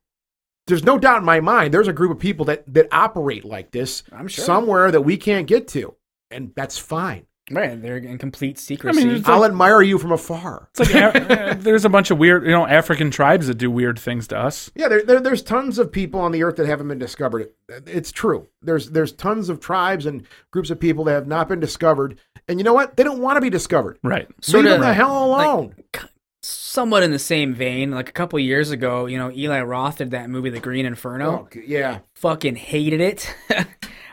There's no doubt in my mind. There's a group of people that that operate like this I'm sure. somewhere that we can't get to, and that's fine. Right. They're in complete secrecy. it's I'll admire you from afar. It's like uh, there's a bunch of weird, you know, African tribes that do weird things to us. Yeah, there, there, there's tons of people on the earth that haven't been discovered. It's true. There's there's tons of tribes and groups of people that have not been discovered, and you know what? They don't want to be discovered. Right. Sort Leave of them the hell like- alone. Somewhat in the same vein, like a couple years ago, you know, Eli Roth did that movie, The Green Inferno. oh, yeah. Fucking hated it.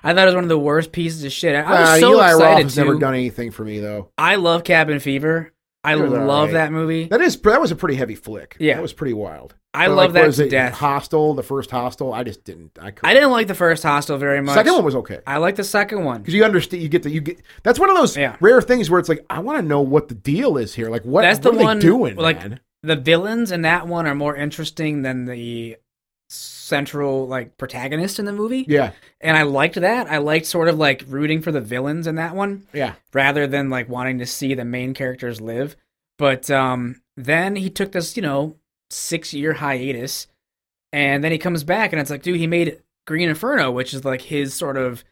I thought it was one of the worst pieces of shit. I was Uh, so Eli Roth excited has to. never done anything for me though. I love Cabin Fever. I love alright. that movie. That is that was a pretty heavy flick. Yeah. that was pretty wild. I But, love like, that to it death. Hostel, the first Hostel. I just didn't. I couldn't. I didn't like the first Hostel very much. Second one was okay. I like the second one. Because you understand, you get the you get. That's one of those Yeah. rare things where it's like I want to know what the deal is here. Like what? That's what the are one. doing, like man? the villains in that one are more interesting than the central like protagonist in the movie. Yeah, And I liked that. I liked sort of like rooting for the villains in that one yeah. rather than like wanting to see the main characters live. But um then he took this, you know, 6-year hiatus and then he comes back and it's like, dude, he made Green Inferno, which is like his sort of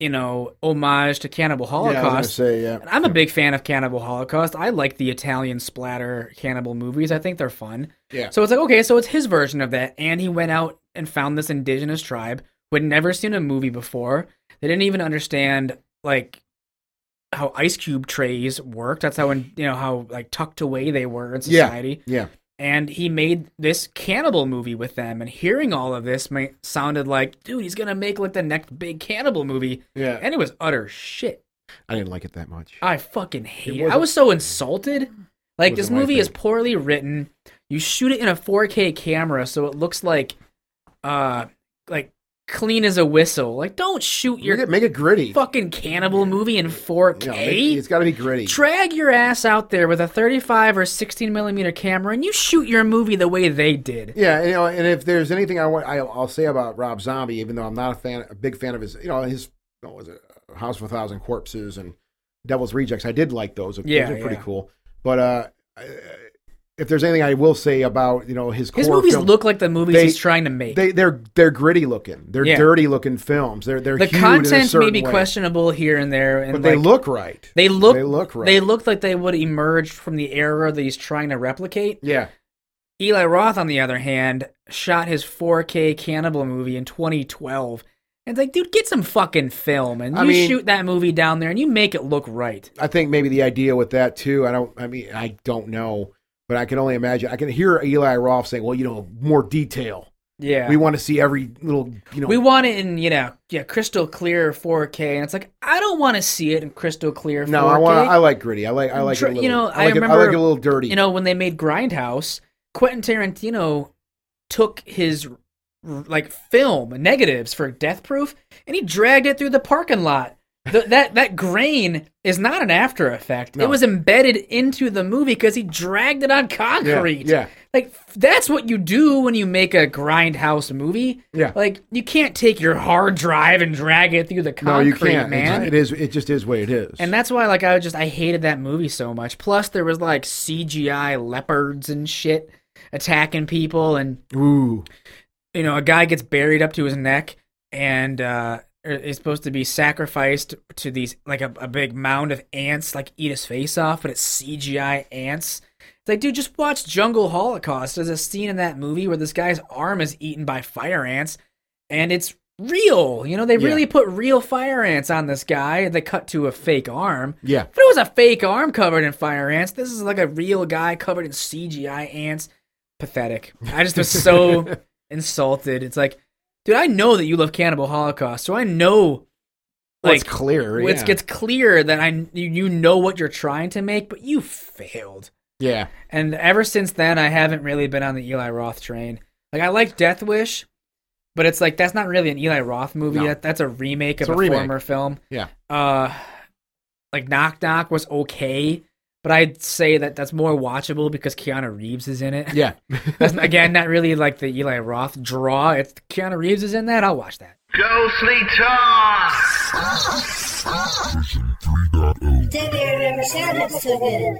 you know, homage to Cannibal Yeah, Holocaust. say yeah. I'm a big fan of Cannibal Holocaust. I like the Italian splatter cannibal movies. I think they're fun. Yeah. So it's like, okay, so it's his version of that. And he went out and found this indigenous tribe who had never seen a movie before. They didn't even understand like how ice cube trays worked. That's how in, you know how like tucked away they were in Yeah. society. Yeah. And he made this cannibal movie with them. And hearing all of this sounded like, dude, he's gonna make like the next big cannibal movie. Yeah. And it was utter shit. I didn't like it that much. I fucking hate it. I wasn't- so insulted. Like this movie is poorly written. You shoot it in a 4K camera so it looks like uh like clean as a whistle. Like don't shoot your Make it, make it gritty. fucking cannibal movie in You 4K. make- it's got to be gritty. Drag your ass out there with a 35 or 16 millimeter camera and you shoot your movie the way they did. Yeah, you know, and if there's anything I want, I, I'll say about Rob Zombie, even though I'm not a fan, a big fan of his, you know, his what was it, House of a Thousand Corpses and Devil's Rejects. I did like those. Those Yeah, are pretty yeah. cool. But uh, if there's anything I will say about you know his His movies film- look like the movies They- he's trying to make. they they're they're gritty looking. They're Yeah. dirty looking films. They're they're the hued in a content may be way. questionable here and there, and but they look right. They look. They look right. They look like they would emerge from the era that he's trying to replicate. yeah, Eli Roth, on the other hand, shot his 4K cannibal movie in 2012, And it's like, dude, get some fucking film and you I mean- shoot that movie down there and you make it look right. I think maybe the idea with that too. I don't. I mean, I don't know, but I can only imagine. I can hear Eli Roth saying, "Well, you know, more detail. Yeah. We want to see every little, you know." We want it in, you know, yeah, crystal clear 4K, and it's like I don't want to see it in crystal clear 4K. no, I want. I like gritty. I like. I like. Dr- it a little, you know, I I like it, I like it a little dirty. You know, when they made Grindhouse, Quentin Tarantino took his like film negatives for Death Proof, and he dragged it through the parking lot. The, that that grain is not an after effect. No. It was embedded into the movie because he dragged it on concrete. yeah, Like that's what you do when you make a grindhouse movie. yeah. Like you can't take your hard drive and drag it through the No, concrete, you can't. man. It is. It just is what it is. and that's why like I just I hated that movie so much. Plus there was like CGI leopards and shit attacking people and ooh, you know, a guy gets buried up to his neck and uh is supposed to be sacrificed to these like a, a big mound of ants like eat his face off, but it's CGI ants. It's like, dude, just watch Jungle Holocaust. There's a scene in that movie where this guy's arm is eaten by fire ants, and it's real. You know, they Yeah. really put real fire ants on this guy. They cut to a fake arm. yeah. If it was a fake arm covered in fire ants, this is like a real guy covered in CGI ants. Pathetic. I just was so insulted. It's like, dude, I know that you love Cannibal Holocaust, so I know, Well, it's clear. it's yeah. gets clear that I you, you know what you're trying to make, but you failed. yeah. And ever since then, I haven't really been on the Eli Roth train. Like, I like Death Wish, but it's like that's not really an Eli Roth movie. No. That, that's a remake It's of a a, remake. former film. Yeah. Uh, like Knock Knock was okay, but I'd say that that's more watchable because Keanu Reeves is in it. Yeah. That's again not really like the Eli Roth draw. It's Keanu Reeves is in that. I'll watch that. Ghostly Talk! Version 3.0. Didn't never sounded so good.